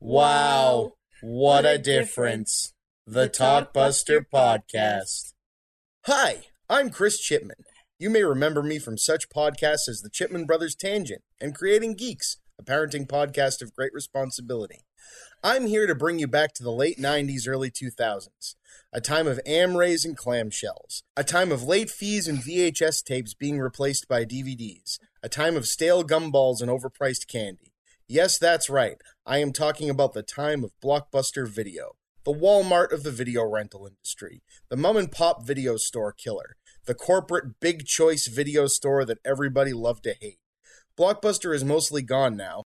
Wow, what a difference. The Talkbuster Podcast. Hi, I'm Chris Chipman. You may remember me from such podcasts as the Chipman Brothers Tangent and Creating Geeks, a parenting podcast of great responsibility. I'm here to bring you back to the late 90s, early 2000s, a time of amarays and clamshells, a time of late fees and VHS tapes being replaced by DVDs, a time of stale gumballs and overpriced candy. Yes, that's right. I am talking about the time of Blockbuster Video, the Walmart of the video rental industry, the mom and pop video store killer, the corporate big choice video store that everybody loved to hate. Blockbuster is mostly gone now.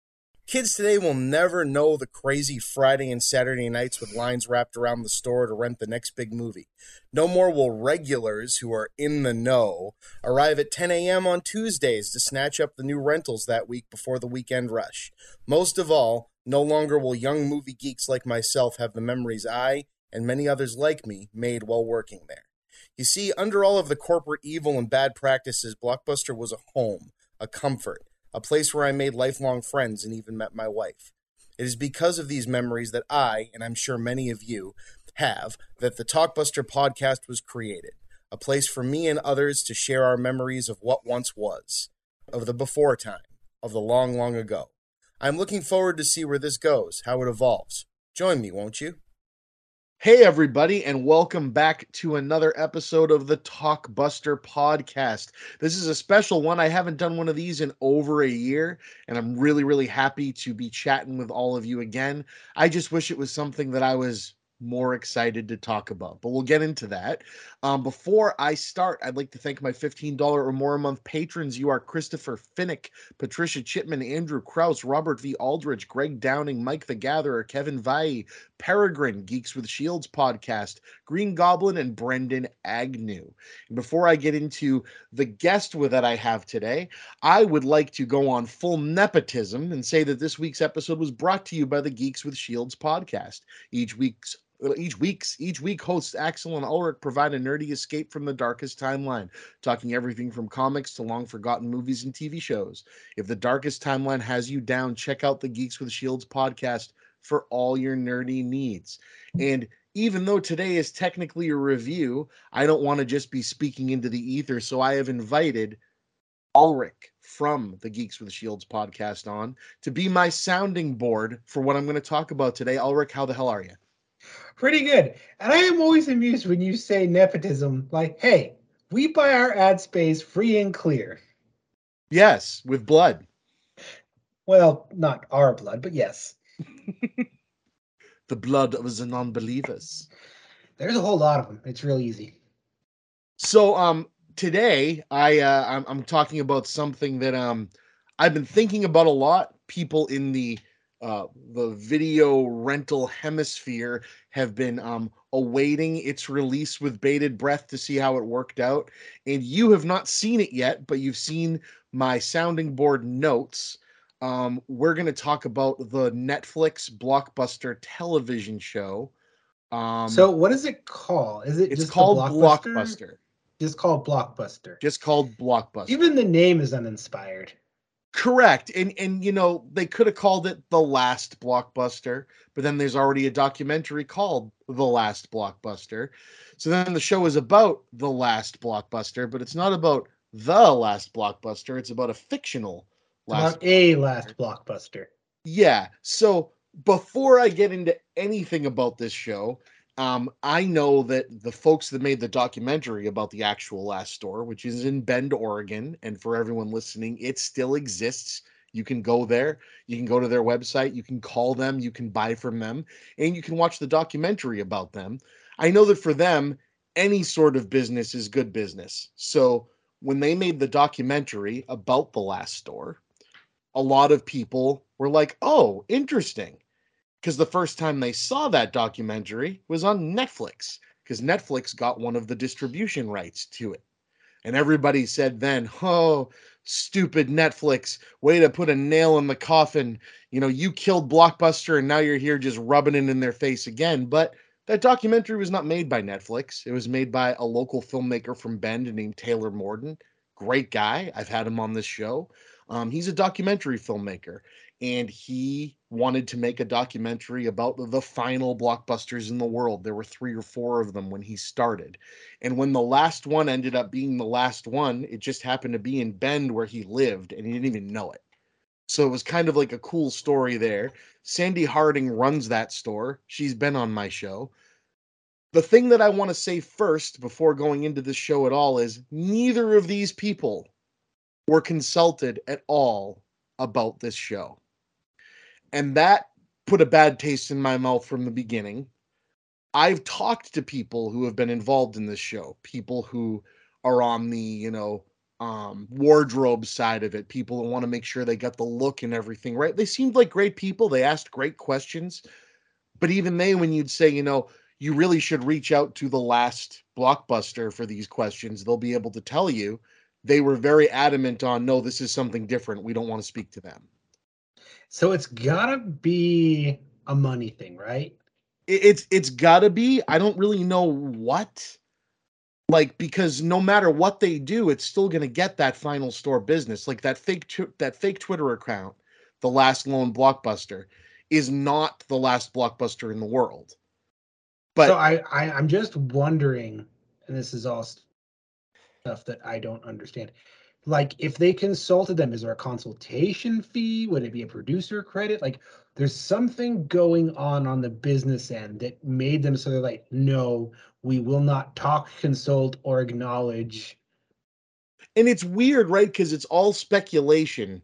Kids today will never know the crazy Friday and Saturday nights with lines wrapped around the store to rent the next big movie. No more will regulars who are in the know arrive at 10 a.m. on Tuesdays to snatch up the new rentals that week before the weekend rush. Most of all, no longer will young movie geeks like myself have the memories I, and many others like me, made while working there. You see, under all of the corporate evil and bad practices, Blockbuster was a home, a comfort, a place where I made lifelong friends and even met my wife. It is because of these memories that I, and I'm sure many of you, have that the Talkbuster podcast was created. A place for me and others to share our memories of what once was, of the before time, of the long, long ago. I'm looking forward to see where this goes, how it evolves. Join me, won't you? Hey, everybody, and welcome back to another episode of the Talkbuster podcast. This is a special one. I haven't done one of these in over a year, and I'm really, really happy to be chatting with all of you again. I just wish it was something that I was more excited to talk about, but we'll get into that. Um, before I start, I'd like to thank my $15 or more a month patrons. You are Christopher Finnick, Patricia Chipman, Andrew Kraus, Robert V. Aldridge, Greg Downing, Mike the Gatherer, Kevin Vai, Peregrine, Geeks with Shields podcast, Green Goblin, and Brendan Agnew. And before I get into the guest with that I have today, I would like to go on full nepotism and say that this week's episode was brought to you by the Geeks with Shields podcast. Each week's each week's each week hosts Axel and Ulrich provide a nerdy escape from the darkest timeline, talking everything from comics to long forgotten movies and TV shows. If the darkest timeline has you down, check out the Geeks with Shields podcast for all your nerdy needs. And even though today is technically a review, I don't want to just be speaking into the ether, so I have invited Ulrich from the Geeks with Shields podcast on to be my sounding board for what I'm going to talk about today. Ulrich, how the hell are you? Pretty good. And I am always amused when you say nepotism, like, hey, we buy our ad space free and clear. Yes, with blood. Well, not our blood, but yes. The blood of the non-believers. There's a whole lot of them. It's real easy. So um today I uh I'm, I'm talking about something that um I've been thinking about a lot. People in the uh the video rental hemisphere have been um awaiting its release with bated breath to see how it worked out. And you have not seen it yet, but you've seen my sounding board notes. Um, we're going to talk about the Netflix blockbuster television show. Um, so what is it called? Is it it's just called Blockbuster? Blockbuster. Just called Blockbuster. Just called Blockbuster. Even the name is uninspired. Correct. And and you know, they could have called it The Last Blockbuster, but then there's already a documentary called The Last Blockbuster. So then the show is about The Last Blockbuster, but it's not about the last blockbuster, it's about a fictional last about a last blockbuster. Yeah. So before I get into anything about this show, um, I know that the folks that made the documentary about the actual last store, which is in Bend, Oregon, and for everyone listening, it still exists. You can go there, you can go to their website, you can call them, you can buy from them, and you can watch the documentary about them. I know that for them, any sort of business is good business. So when they made the documentary about the last store, a lot of people were like, oh, interesting. Because the first time they saw that documentary was on Netflix, because Netflix got one of the distribution rights to it. And everybody said then, oh, stupid Netflix, way to put a nail in the coffin. You know, you killed Blockbuster and now you're here just rubbing it in their face again. But That documentary was not made by Netflix. It was made by a local filmmaker from Bend named Taylor Morden. Great guy. I've had him on this show. Um, he's a documentary filmmaker, and he wanted to make a documentary about the, final blockbusters in the world. There were three or four of them when he started. And when the last one ended up being the last one, it just happened to be in Bend where he lived, and he didn't even know it. So it was kind of like a cool story there. Sandy Harding runs that store. She's been on my show. The thing that I want to say first before going into this show at all is neither of these people were consulted at all about this show. And that put a bad taste in my mouth from the beginning. I've talked to people who have been involved in this show, people who are on the, you know, um, wardrobe side of it, people who want to make sure they got the look and everything right. They seemed like great people. They asked great questions. But even they, when you'd say, you know, you really should reach out to the last blockbuster for these questions, they'll be able to tell you. They were very adamant on, no, this is something different. We don't want to speak to them. So it's gotta be a money thing, right? It- it's it's gotta be. I don't really know what. Like because no matter what they do, it's still gonna get that final store business. Like that fake tw- that fake Twitter account, the last lone blockbuster, is not the last blockbuster in the world. But so I, I I'm just wondering, and this is all st- stuff that I don't understand. Like, if they consulted them, is there a consultation fee? Would it be a producer credit? Like, there's something going on on the business end that made them so they're like, no, we will not talk, consult, or acknowledge. and it's weird, right? Because it's all speculation.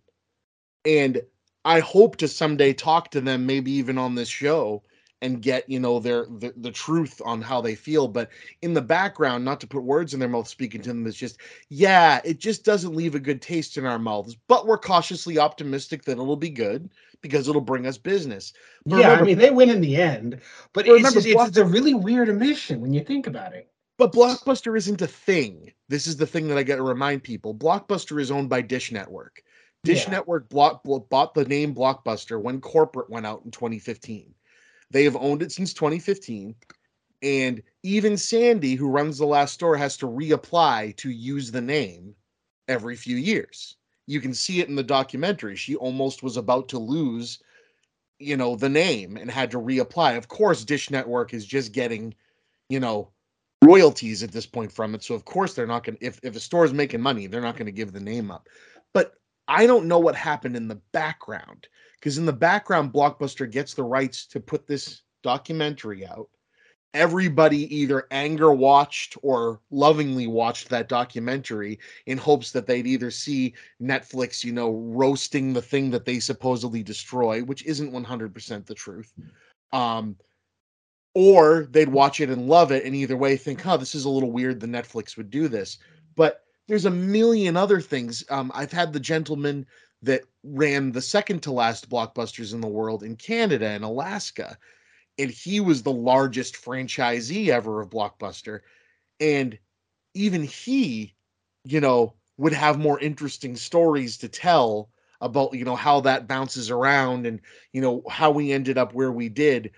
And I hope to someday talk to them, maybe even on this show, and get you know their the, the truth on how they feel. But in the background, not to put words in their mouth, speaking to them, it's just yeah, it just doesn't leave a good taste in our mouths. But we're cautiously optimistic that it'll be good because it'll bring us business. But yeah, remember, I mean they win in the end, but But it's, remember, it's a really weird omission when you think about it. But Blockbuster isn't a thing. This is the thing that I got to remind people. Blockbuster is owned by Dish Network. Dish Yeah. Network block, bought the name Blockbuster when corporate went out in 2015. They have owned it since 2015. And even Sandy, who runs the last store, has to reapply to use the name every few years. You can see it in the documentary. She almost was about to lose, you know, the name and had to reapply. Of course, Dish Network is just getting, you know, royalties at this point from it. So of course they're not going to if if a store is making money, they're not going to give the name up. But I don't know what happened in the background because in the background Blockbuster gets the rights to put this documentary out. Everybody either anger watched or lovingly watched that documentary in hopes that they'd either see Netflix, you know, roasting the thing that they supposedly destroy, which isn't 100% the truth. Um, or they'd watch it and love it and either way think oh this is a little weird the netflix would do this but there's a million other things um, i've had the gentleman that ran the second to last blockbusters in the world in canada and alaska and he was the largest franchisee ever of blockbuster and even he you know would have more interesting stories to tell about you know how that bounces around and you know how we ended up where we did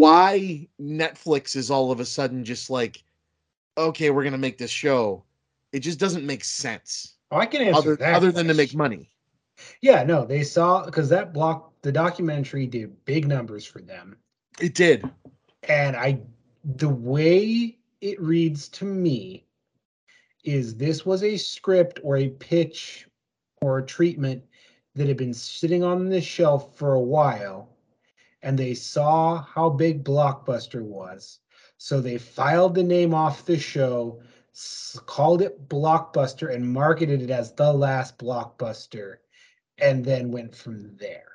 why Netflix is all of a sudden just like, okay, we're gonna make this show. It just doesn't make sense. Oh, I can answer Other that. other than to make money. Yeah, no, they saw because that block, the documentary did big numbers for them. It did. And I, the way it reads to me is this was a script or a pitch or a treatment that had been sitting on the shelf for a while. And they saw how big Blockbuster was. So they filed the name off the show, called it Blockbuster, and marketed it as the last Blockbuster, and then went from there.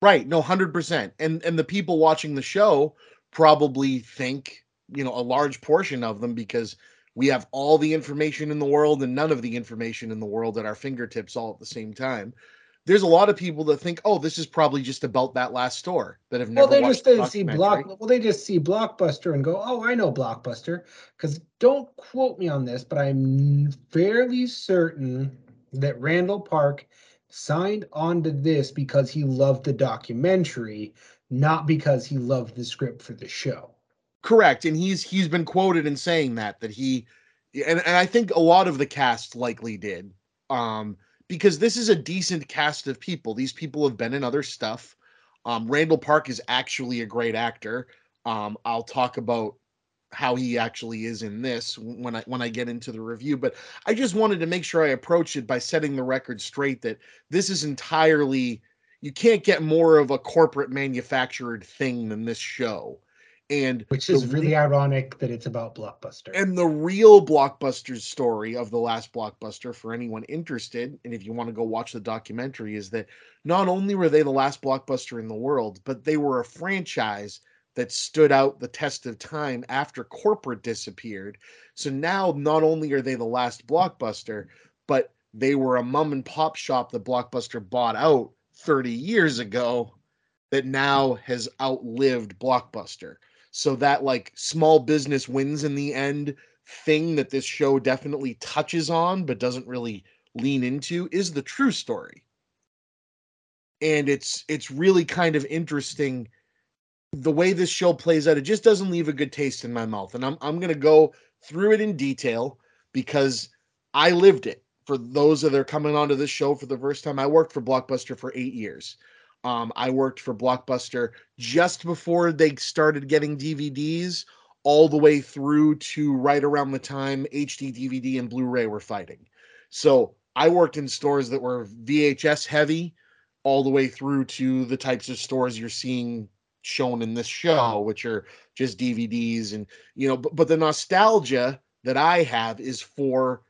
Right. No, hundred percent. And and the people watching the show probably think, you know, a large portion of them because we have all the information in the world and none of the information in the world at our fingertips all at the same time. There's a lot of people that think, oh, this is probably just about that last store that have never Well, they just the see block. Well, they just see Blockbuster and go, "Oh, I know Blockbuster." Because don't quote me on this, but I'm fairly certain that Randall Park signed on to this because he loved the documentary, not because he loved the script for the show. Correct, and he's he's been quoted in saying that that he, and and I think a lot of the cast likely did, um, because this is a decent cast of people. These people have been in other stuff. Um, Randall Park is actually a great actor. Um, I'll talk about how he actually is in this when I when I get into the review. But I just wanted to make sure I approach it by setting the record straight that this is entirely you can't get more of a corporate manufactured thing than this show. And Which is really re- ironic that it's about Blockbuster. and the real blockbuster story of the last blockbuster for anyone interested, and if you want to go watch the documentary, is that not only were they the last blockbuster in the world, but they were a franchise that stood out the test of time after corporate disappeared. So now not only are they the last blockbuster, but they were a mom and pop shop that Blockbuster bought out 30 years ago that now has outlived Blockbuster. So that like small business wins in the end thing that this show definitely touches on but doesn't really lean into is the true story. And it's it's really kind of interesting the way this show plays out. It just doesn't leave a good taste in my mouth. And I'm I'm going to go through it in detail because I lived it. For those that are coming onto this show for the first time, I worked for Blockbuster for 8 years. Um, I worked for Blockbuster just before they started getting DVDs, all the way through to right around the time HD DVD and Blu-ray were fighting. So I worked in stores that were VHS heavy, all the way through to the types of stores you're seeing shown in this show, which are just DVDs and you know. But, but the nostalgia that I have is for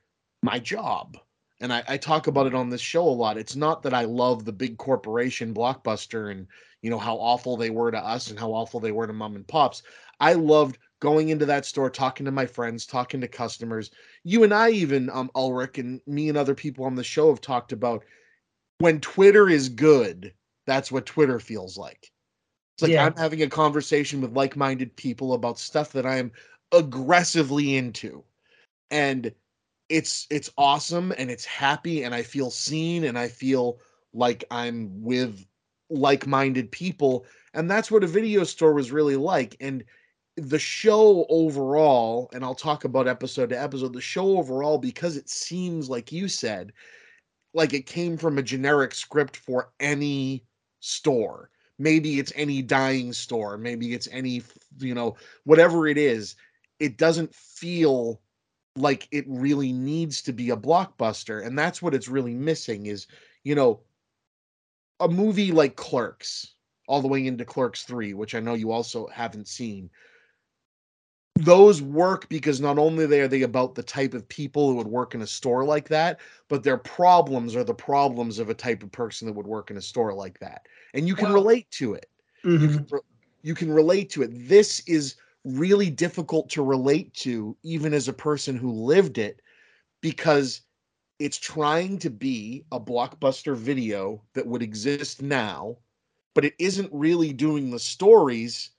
my job and I, I talk about it on this show a lot. It's not that I love the big corporation blockbuster and you know how awful they were to us and how awful they were to mom and pops. I loved going into that store, talking to my friends, talking to customers. You and I even, um, Ulrich and me and other people on the show have talked about when Twitter is good, that's what Twitter feels like. It's like Yeah. I'm having a conversation with like-minded people about stuff that I am aggressively into. And it's it's awesome and it's happy and I feel seen and I feel like I'm with like-minded people and that's what a video store was really like and the show overall and I'll talk about episode to episode the show overall because it seems like you said like it came from a generic script for any store. Maybe it's any dying store maybe it's any you know whatever it is it doesn't feel like it really needs to be a blockbuster and that's what it's really missing is you know a movie like clerks all the way into clerks 3 which i know you also haven't seen those work because not only are they about the type of people who would work in a store like that but their problems are the problems of a type of person that would work in a store like that and you can relate to it you Mhm. can re- you can relate to it. This is really difficult to relate to, even as a person who lived it, because it's trying to be a blockbuster video that would exist now, but it isn't really doing the stories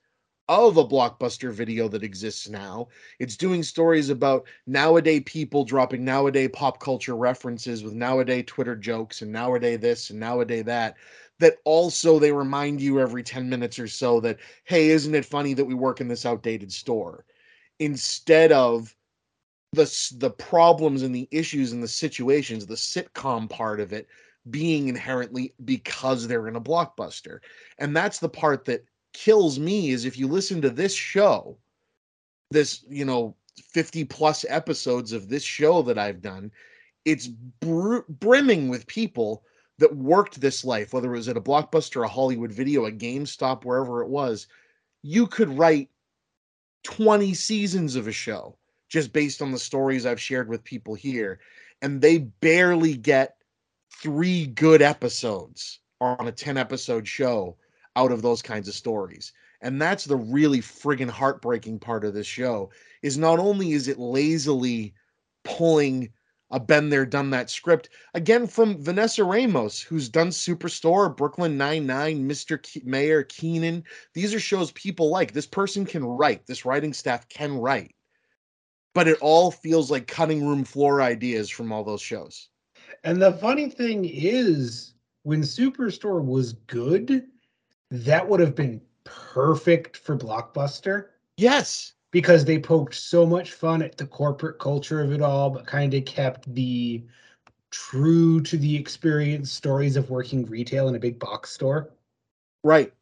of a blockbuster video that exists now. It's doing stories about nowadays people dropping nowadays pop culture references with nowadays Twitter jokes and nowadays this and nowadays that. That also they remind you every 10 minutes or so that, hey, isn't it funny that we work in this outdated store? Instead of the the problems and the issues and the situations, the sitcom part of it being inherently because they're in a blockbuster. And that's the part that kills me is if you listen to this show, this, you know, 50 plus episodes of this show that I've done, it's br- brimming with people that worked this life, whether it was at a blockbuster, a Hollywood video, a GameStop, wherever it was. You could write 20 seasons of a show just based on the stories I've shared with people here. And they barely get three good episodes on a 10 episode show out of those kinds of stories. And that's the really friggin' heartbreaking part of this show is not only is it lazily pulling a been there done that script again from Vanessa Ramos who's done Superstore, Brooklyn 99, Mr. Ke- Mayor, Kenan. These are shows people like. This person can write. This writing staff can write. But it all feels like cutting room floor ideas from all those shows. And the funny thing is, when Superstore was good, that would have been perfect for Blockbuster. Yes. Because they poked so much fun at the corporate culture of it all, but kind of kept the true to the experience stories of working retail in a big box store. Right.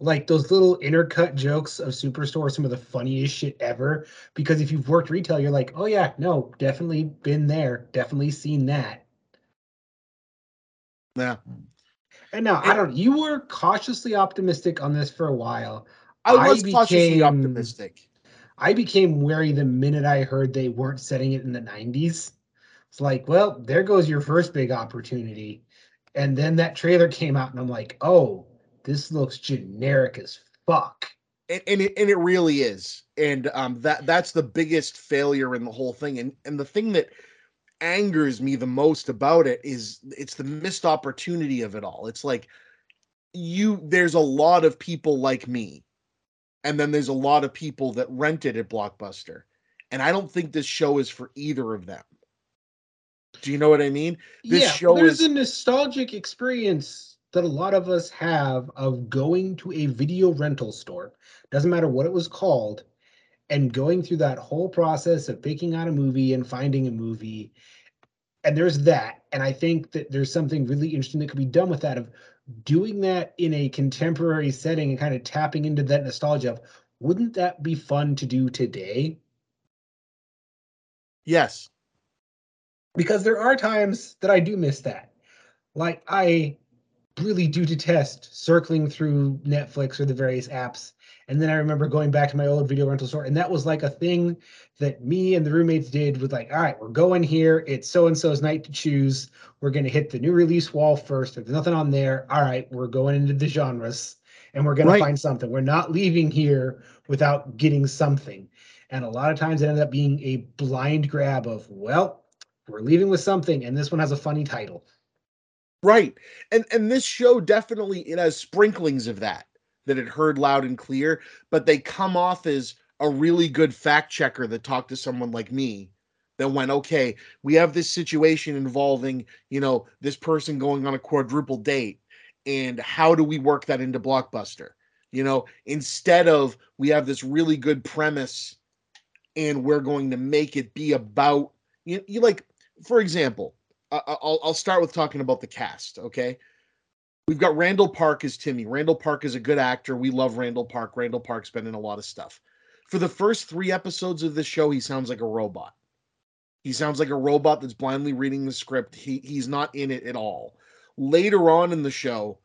Like those little intercut jokes of Superstore are some of the funniest shit ever. Because if you've worked retail, you're like, oh yeah, no, definitely been there, definitely seen that. Yeah. And now I don't. You were cautiously optimistic on this for a while. I I was cautiously became- optimistic. I became wary the minute I heard they weren't setting it in the 90s. It's like, well, there goes your first big opportunity. And then that trailer came out, and I'm like, oh, this looks generic as fuck. and, and it and it really is and um that that's the biggest failure in the whole thing and and the thing that angers me the most about it is it's the missed opportunity of it all it's like you there's a lot of people like me and then there's a lot of people that rent it at blockbuster and i don't think this show is for either of them do you know what i mean This yeah, show there's is- a nostalgic experience that a lot of us have of going to a video rental store, doesn't matter what it was called, and going through that whole process of picking out a movie and finding a movie. And there's that. And I think that there's something really interesting that could be done with that of doing that in a contemporary setting and kind of tapping into that nostalgia of wouldn't that be fun to do today? yes because there are times that I do miss that. Like I really do detest circling through Netflix or the various apps. And then I remember going back to my old video rental store, and that was like a thing that me and the roommates did with like, all right, we're going here. It's so and so's night to choose. We're gonna hit the new release wall first. If there's nothing on there, all right, we're going into the genres and we're gonna find something. We're not leaving here without getting something. And a lot of times it ended up being a blind grab of, well, we're leaving with something, and this one has a funny title. Right. And and this show definitely it has sprinklings of that that it heard loud and clear, but they come off as a really good fact checker that talked to someone like me that went, okay, we have this situation involving, you know, this person going on a quadruple date. And how do we work that into Blockbuster? You know, instead of we have this really good premise and we're going to make it be about you, you like, for example, I- I'll, I'll start with talking about the cast. Okay. We've got Randall Park as Timmy. Randall Park is a good actor. We love Randall Park. Randall Park's been in a lot of stuff. For the first three episodes of this show, he sounds like a robot. He sounds like a robot that's blindly reading the script. He he's not in it at all. Later on in the show,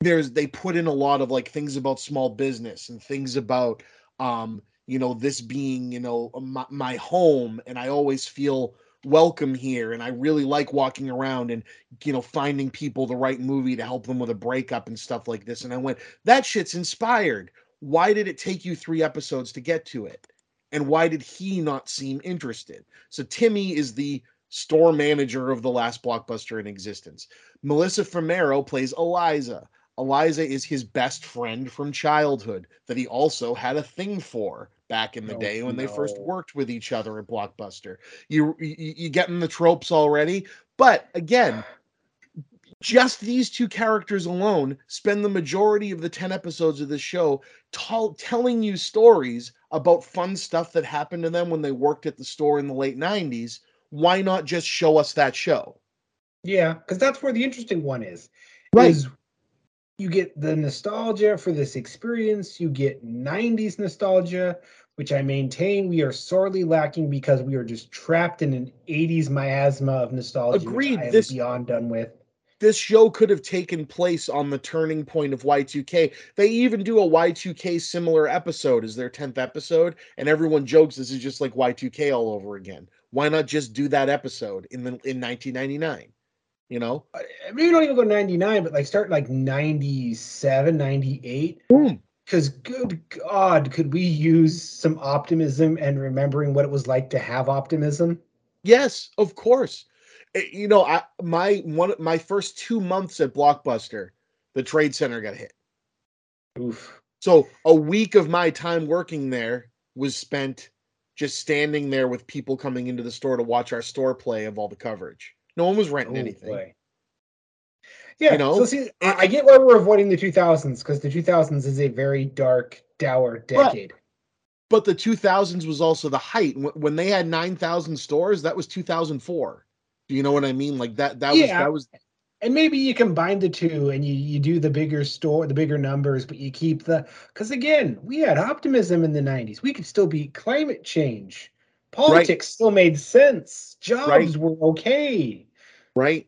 there's they put in a lot of like things about small business and things about um you know this being you know my, my home and i always feel welcome here and i really like walking around and you know finding people the right movie to help them with a breakup and stuff like this and i went that shit's inspired. Why did it take you three episodes to get to it? And why did he not seem interested? So timmy is the store manager of the last blockbuster in existence. Melissa Fumero plays eliza. Eliza is his best friend from childhood that he also had a thing for back in the Oh, day when they first worked with each other at blockbuster you you, you getting the tropes already but again just these two characters alone spend the majority of the 10 episodes of the show tell, telling you stories about fun stuff that happened to them when they worked at the store in the late 90s why not just show us that show Yeah, because that's where the interesting one is. Right. Is you get the nostalgia for this experience, you get 90s nostalgia, which I maintain we are sorely lacking because we are just trapped in an 80s miasma of nostalgia. Agreed, Which I am this- beyond done with. this show could have taken place on the turning point of Y2K. They even do a Y2K similar episode as their 10th episode, and everyone jokes this is just like Y2K all over again. Why not just do that episode in the in 1999? You know? Maybe don't even go 99, but like start like 97, 98. Boom. Because good God, could we use some optimism and remembering what it was like to have optimism? Yes, of course. Eh, You know, I my one my first 2 months at Blockbuster, the Trade Center got hit. Oof. So a week of my time working there was spent just standing there with people coming into the store to watch our store play of all the coverage. No one was renting anything. Yeah, You know? So see, I, I get why we're avoiding the 2000s because the 2000s is a very dark, dour decade. But the 2000s was also the height. When they had 9,000 stores, that was 2004. Do you know what I mean? Like that. That was Yeah. that was And maybe you combine the two and you, you do the bigger store, the bigger numbers, but you keep the because again, we had optimism in the 90s. We could still beat climate change. Politics still made sense. Jobs Right. were okay. Right.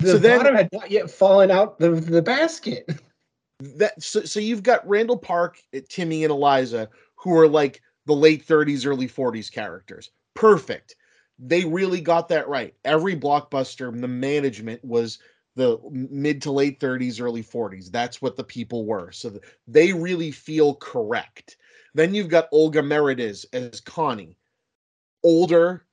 The So then- bottom had not yet fallen out the, the basket. that so, so you've got Randall Park, uh, Timmy, and Eliza, who are like the late 30s, early 40s characters. Perfect. They really got that right. Every blockbuster, the management was the mid to late 30s, early 40s. That's what the people were. So th- they really feel correct. Then you've got Olga Merediz as Connie, older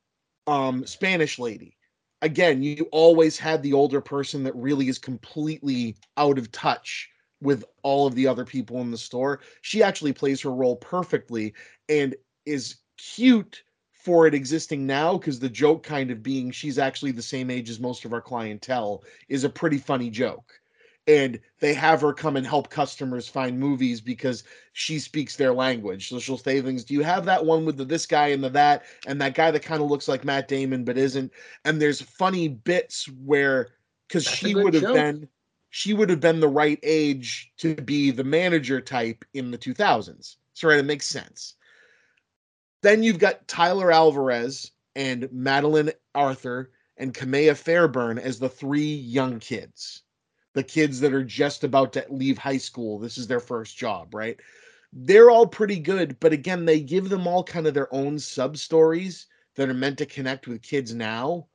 um, Spanish lady. Again, you always had the older person that really is completely out of touch with all of the other people in the store. She actually plays her role perfectly and is cute for it existing now because the joke kind of being she's actually the same age as most of our clientele is a pretty funny joke. And they have her come and help customers find movies because she speaks their language. So she'll say things, Do you have that one with the this guy and the that, and that guy that kind of looks like Matt Damon but isn't? And there's funny bits where because she would have been she would have been the right age to be the manager type in the 2000s. So right, it makes sense. Then you've got Tyler Alvarez and Madeleine Arthur and Kamaia Fairburn as the three young kids, the kids that are just about to leave high school. This is their first job, right? They're all pretty good, but again, they give them all kind of their own sub stories that are meant to connect with kids now.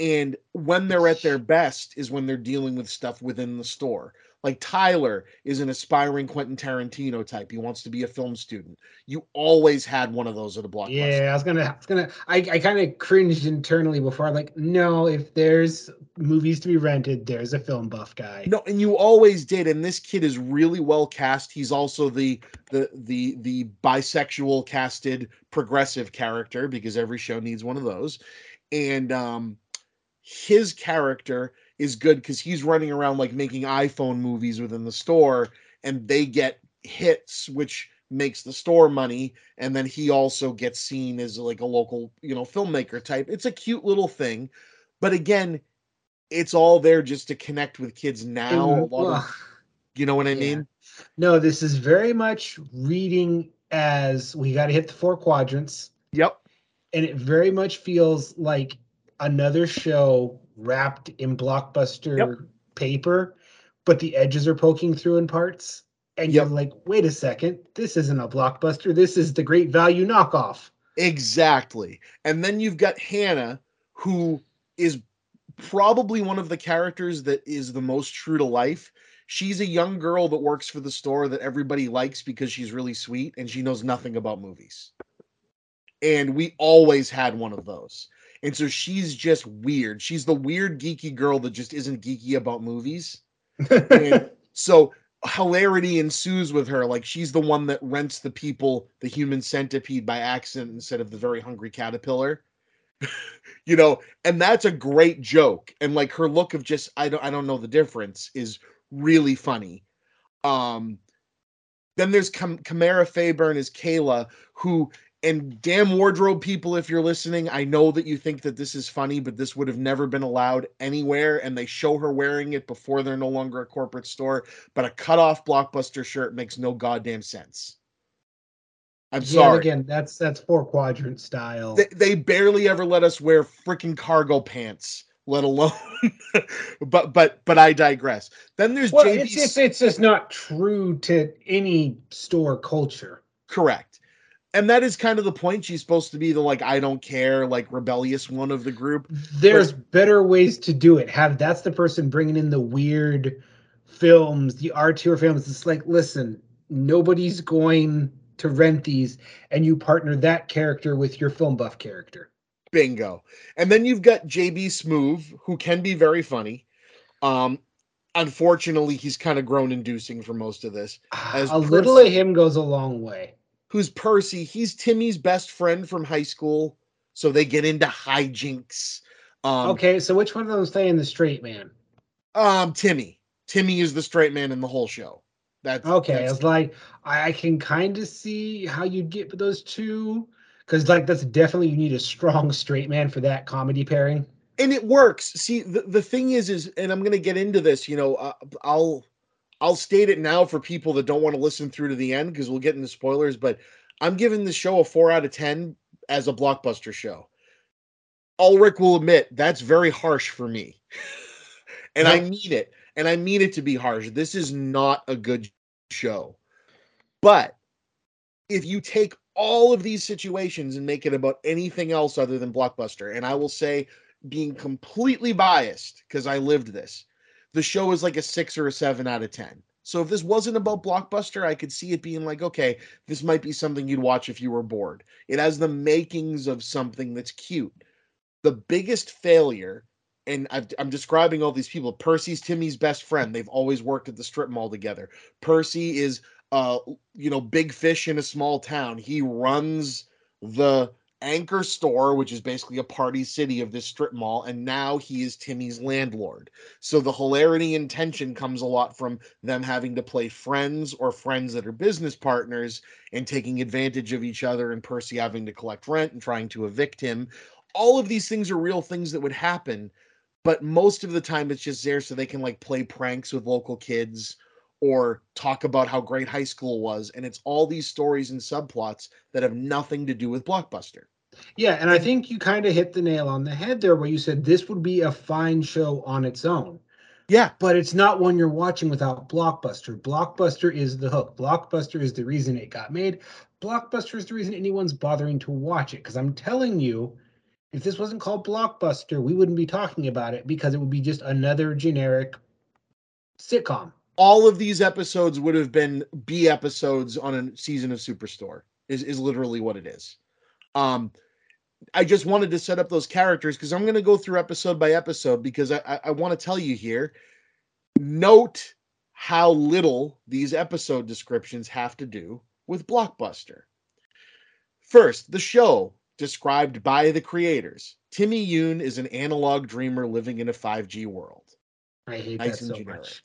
And when they're at their best is when they're dealing with stuff within the store. Like Tyler is an aspiring Quentin Tarantino type. He wants to be a film student. You always had one of those at a blockbuster. Yeah, I was gonna, I was gonna, I, I kind of cringed internally before. Like, no, if there's movies to be rented, there's a film buff guy. No, and you always did. And this kid is really well cast. He's also the the the the bisexual casted progressive character because every show needs one of those. And um his character is good because he's running around like making iPhone movies within the store, and they get hits, which makes the store money, and then he also gets seen as like a local, you know, filmmaker type. It's a cute little thing, but again, it's all there just to connect with kids now. A lot of, you know what I yeah. mean? no, this is very much reading as we got to hit the four quadrants, Yep. and it very much feels like another show wrapped in blockbuster Yep. paper, but the edges are poking through in parts. And Yep. you're like, wait a second, this isn't a blockbuster. This is the great value knockoff. Exactly. And then you've got Hannah, who is probably one of the characters that is the most true to life. She's a young girl that works for the store that everybody likes because she's really sweet and she knows nothing about movies. And we always had one of those. And so she's just weird. She's the weird geeky girl that just isn't geeky about movies. And so hilarity ensues with her. Like she's the one that rents the people the human centipede by accident instead of the very hungry caterpillar. you know, and that's a great joke. And like her look of just I don't I don't know the difference is really funny. Um then there's Cam- Camara Fairburn as Kayla, who and damn wardrobe people, if you're listening, I know that you think that this is funny, but this would have never been allowed anywhere. And they show her wearing it before they're no longer a corporate store. But a cut off blockbuster shirt makes no goddamn sense. I'm Yeah, sorry. again, that's that's four quadrant style. They, they barely ever let us wear freaking cargo pants, let alone. but but but I digress. Then there's well, it's it's just not true to any store culture. Correct. And that is kind of the point. She's supposed to be the like I don't care, like rebellious one of the group. There's better ways to do it. Have that's the person bringing in the weird films, the R2 films. It's like, listen, nobody's going to rent these, and you partner that character with your film buff character. Bingo. And then you've got JB Smoove, who can be very funny. Um, unfortunately, he's kind of groan inducing for most of this. As a little of him goes a long way. Who's Percy? He's Timmy's best friend from high school. So they get into hijinks. Um, okay, so which one of them is playing the straight man? Um, Timmy. Timmy is the straight man in the whole show. That's Okay, that's- it's like I I can kind of see how you'd get those two, because like that's definitely you need a strong straight man for that comedy pairing. and it works. See, the, the thing is, is, and I'm going to get into this. You know, uh, I'll I'll state it now for people that don't want to listen through to the end because we'll get into spoilers. But I'm giving the show a four out of ten as a blockbuster show. Ulrich will admit that's very harsh for me, and I mean it, and I mean it to be harsh. This is not a good show, but if you take all of these situations and make it about anything else other than blockbuster, and I will say being completely biased because I lived this. The show is like a six or a seven out of 10. So if this wasn't about Blockbuster, I could see it being like, okay, this might be something you'd watch if you were bored. It has the makings of something that's cute. The biggest failure, and I've, I'm describing all these people. Percy's Timmy's best friend. They've always worked at the strip mall together. Percy is, uh, you know, big fish in a small town. He runs the anchor store, which is basically a party city of this strip mall, and now he is Timmy's landlord. So the hilarity and tension comes a lot from them having to play friends or friends that are business partners and taking advantage of each other, and Percy having to collect rent and trying to evict him. All of these things are real things that would happen, but most of the time it's just there so they can like play pranks with local kids or talk about how great high school was. And it's all these stories and subplots that have nothing to do with Blockbuster. Yeah, and I think you kind of hit the nail on the head there where you said this would be a fine show on its own. Yeah, But it's not one you're watching without Blockbuster. Blockbuster is the hook. Blockbuster is the reason it got made. Blockbuster is the reason anyone's bothering to watch it. Because I'm telling you, if this wasn't called Blockbuster, we wouldn't be talking about it because it would be just another generic sitcom. all of these episodes would have been B episodes on a season of Superstore. Is is literally what it is. Um, I just wanted to set up those characters because I'm going to go through episode by episode because I I, I want to tell you here. Note how little these episode descriptions have to do with Blockbuster. First, the show described by the creators. Timmy Yoon is an analog dreamer living in a 5G world. I hate Nice that so generic. much.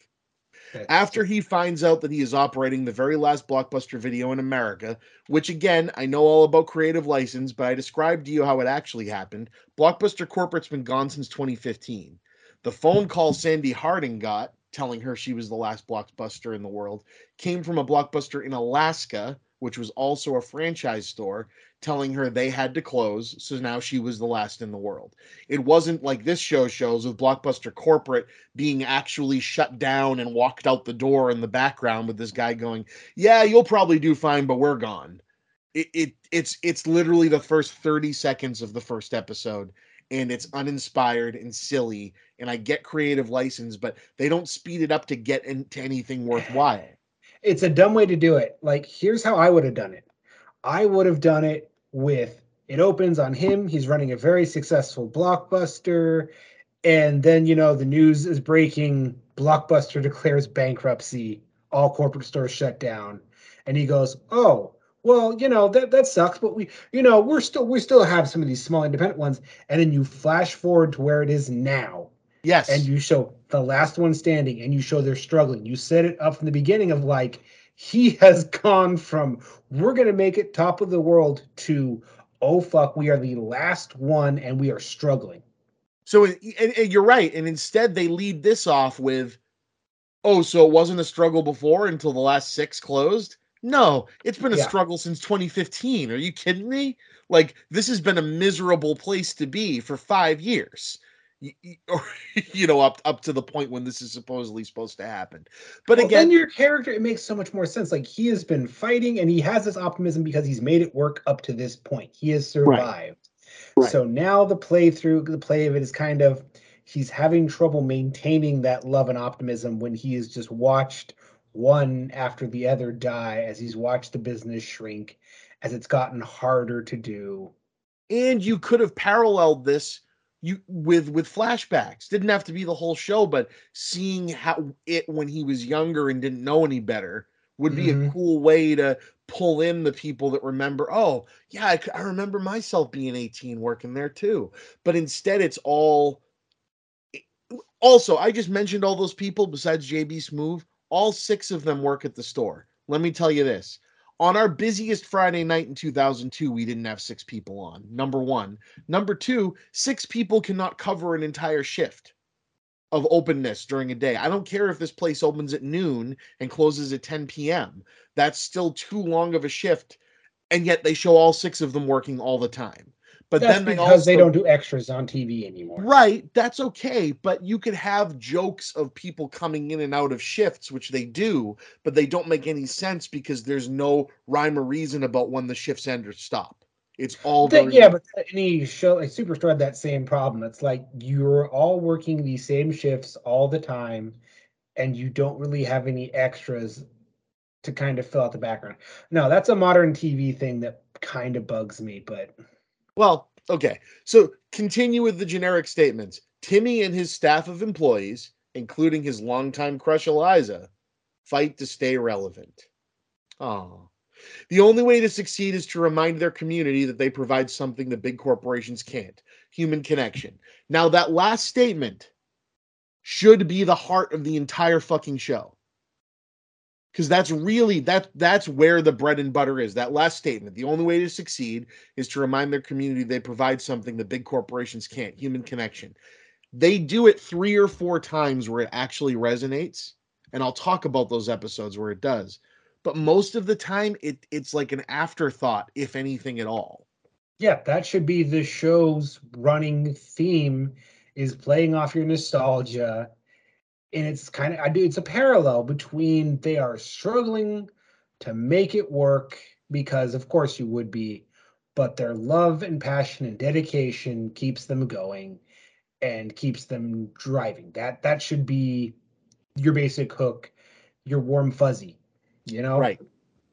After he finds out that he is operating the very last blockbuster video in America, which again, I know all about creative license, but I described to you how it actually happened. Blockbuster Corporate's been gone since 2015. The phone call Sandy Harding got, telling her she was the last blockbuster in the world, came from a blockbuster in Alaska, which was also a franchise store, telling her they had to close. So now she was the last in the world. It wasn't like this show shows with Blockbuster Corporate being actually shut down and walked out the door in the background with this guy going, "Yeah, you'll probably do fine, but we're gone." It, it it's it's literally the first 30 seconds of the first episode and it's uninspired and silly and I get creative license but they don't speed it up to get into anything worthwhile. it's a dumb way to do it. Like, here's how I would have done it. I would have done it with it opens on him. He's running a very successful blockbuster. And then, you know, the news is breaking. Blockbuster declares bankruptcy. All corporate stores shut down. And he goes, Oh, well, you know, that, that sucks, but we, you know, we're still, we still have some of these small independent ones. And then you flash forward to where it is now Yes. and you show the last one standing and you show they're struggling you set it up from the beginning of like he has gone from we're going to make it top of the world to oh fuck we are the last one and we are struggling So and, and- you're right. And instead, they lead this off with, "Oh, so it wasn't a struggle before until the last six closed." No, it's been a Yeah. struggle since 2015. Are you kidding me? Like this has been a miserable place to be for five years. Y- y- Or you know, up up to the point when this is supposedly supposed to happen. But Well, again, then your character it makes so much more sense. Like he has been fighting and he has this optimism because he's made it work up to this point. He has survived. Right. so now the playthrough the play of it is kind of he's having trouble maintaining that love and optimism when he has just watched one after the other die as he's watched the business shrink as it's gotten harder to do. And you could have paralleled this you with with flashbacks didn't have to be the whole show but seeing how it when he was younger and didn't know any better would be a Mhm. cool way to pull in the people that remember oh yeah I remember myself being 18 working there too but instead it's all Also, I just mentioned all those people besides JB Smoove All six of them work at the store. Let me tell you this. On our busiest Friday night in 2002, we didn't have six people on. Number one. Number two, six people cannot cover an entire shift of openness during a day. I don't care if this place opens at noon and closes at 10 p.m. That's still too long of a shift. And yet they show all six of them working all the time. But That's then they because also they don't do extras on TV anymore. Right, that's okay, but you could have jokes of people coming in and out of shifts, which they do, but they don't make any sense because there's no rhyme or reason about when the shifts end or stop. It's all very yeah, but any show like Superstore had that same problem. It's like you're all working these same shifts all the time, and you don't really have any extras to kind of fill out the background. No, that's a modern TV thing that kind of bugs me, but Well, okay. So continue with the generic statements. Timmy and his staff of employees, including his longtime crush Eliza, fight to stay relevant. Oh. The only way to succeed is to remind their community that they provide something that big corporations can't human connection. Now, that last statement should be the heart of the entire fucking show. Because that's really that that's where the bread and butter is. That last statement. The only way to succeed is to remind their community they provide something that big corporations can't human connection. They do it three or four times where it actually resonates. And I'll talk about those episodes where it does. But most of the time, it, it's like an afterthought, if anything at all. yeah, that should be the show's running theme is playing off your nostalgia. And it's kind of I do it's a parallel between they are struggling to make it work because of course you would be, but their love and passion and dedication keeps them going and keeps them driving. That that should be your basic hook, your warm fuzzy, you know? Right.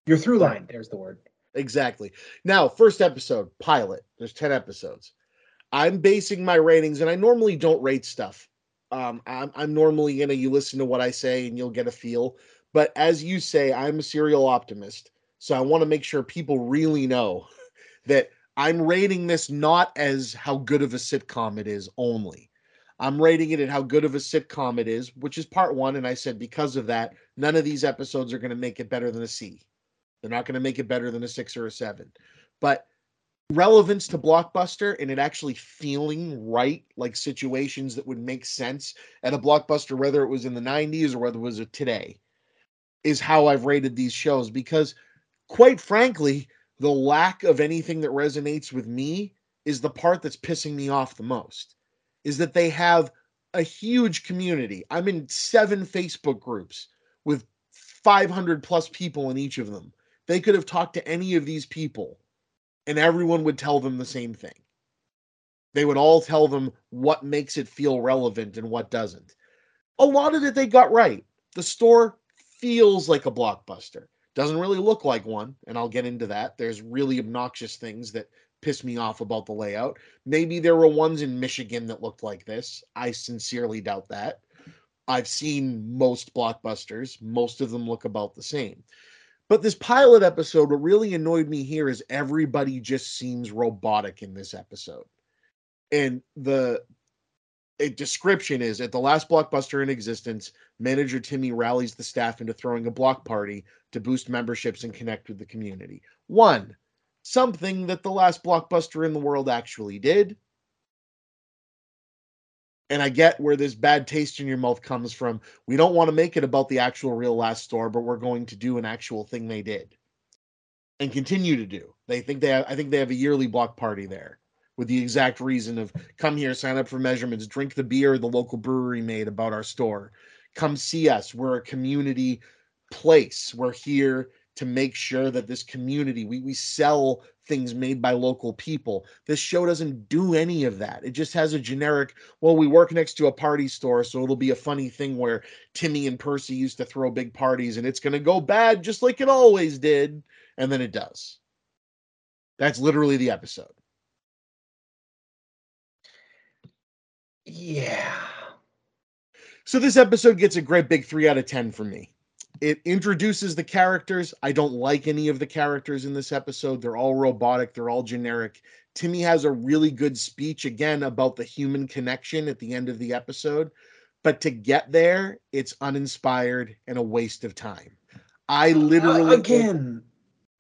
Your through Right. line, there's the word. Exactly. Now, first episode, pilot. There's 10 episodes. I'm basing my ratings, and I normally don't rate stuff. Um, I'm, I'm normally gonna you listen to what I say and you'll get a feel. But as you say, I'm a serial optimist. So I want to make sure people really know that I'm rating this not as how good of a sitcom it is only. I'm rating it at how good of a sitcom it is, which is part one. And I said because of that, none of these episodes are going to make it better than a C. They're not going to make it better than a six or a seven. But relevance to blockbuster and it actually feeling right, like situations that would make sense at a blockbuster, whether it was in the 90s or whether it was today, is how I've rated these shows. Because quite frankly, the lack of anything that resonates with me is the part that's pissing me off the most. Is that they have a huge community. I'm in seven Facebook groups with 500 plus people in each of them. They could have talked to any of these people and everyone would tell them the same thing. They would all tell them what makes it feel relevant and what doesn't. A lot of it they got right. The store feels like a blockbuster. Doesn't really look like one, and I'll get into that. There's really obnoxious things that piss me off about the layout. Maybe there were ones in Michigan that looked like this. I sincerely doubt that. I've seen most blockbusters, most of them look about the same. But this pilot episode, what really annoyed me here is everybody just seems robotic in this episode. And the description is at the last blockbuster in existence, manager Timmy rallies the staff into throwing a block party to boost memberships and connect with the community. One, something that the last blockbuster in the world actually did. And I get where this bad taste in your mouth comes from. We don't want to make it about the actual real last store, but we're going to do an actual thing they did and continue to do. They think they have, I think they have a yearly block party there with the exact reason of come here, sign up for measurements, drink the beer the local brewery made about our store. Come see us. We're a community place. We're here to make sure that this community, we, we sell things made by local people. This show doesn't do any of that. It just has a generic, well, we work next to a party store, so it'll be a funny thing where Timmy and Percy used to throw big parties and it's going to go bad just like it always did. And then it does. That's literally the episode. Yeah. So this episode gets a great big three out of 10 for me. It introduces the characters. I don't like any of the characters in this episode. They're all robotic, they're all generic. Timmy has a really good speech again about the human connection at the end of the episode. but to get there, it's uninspired and a waste of time. I Uh, literally again,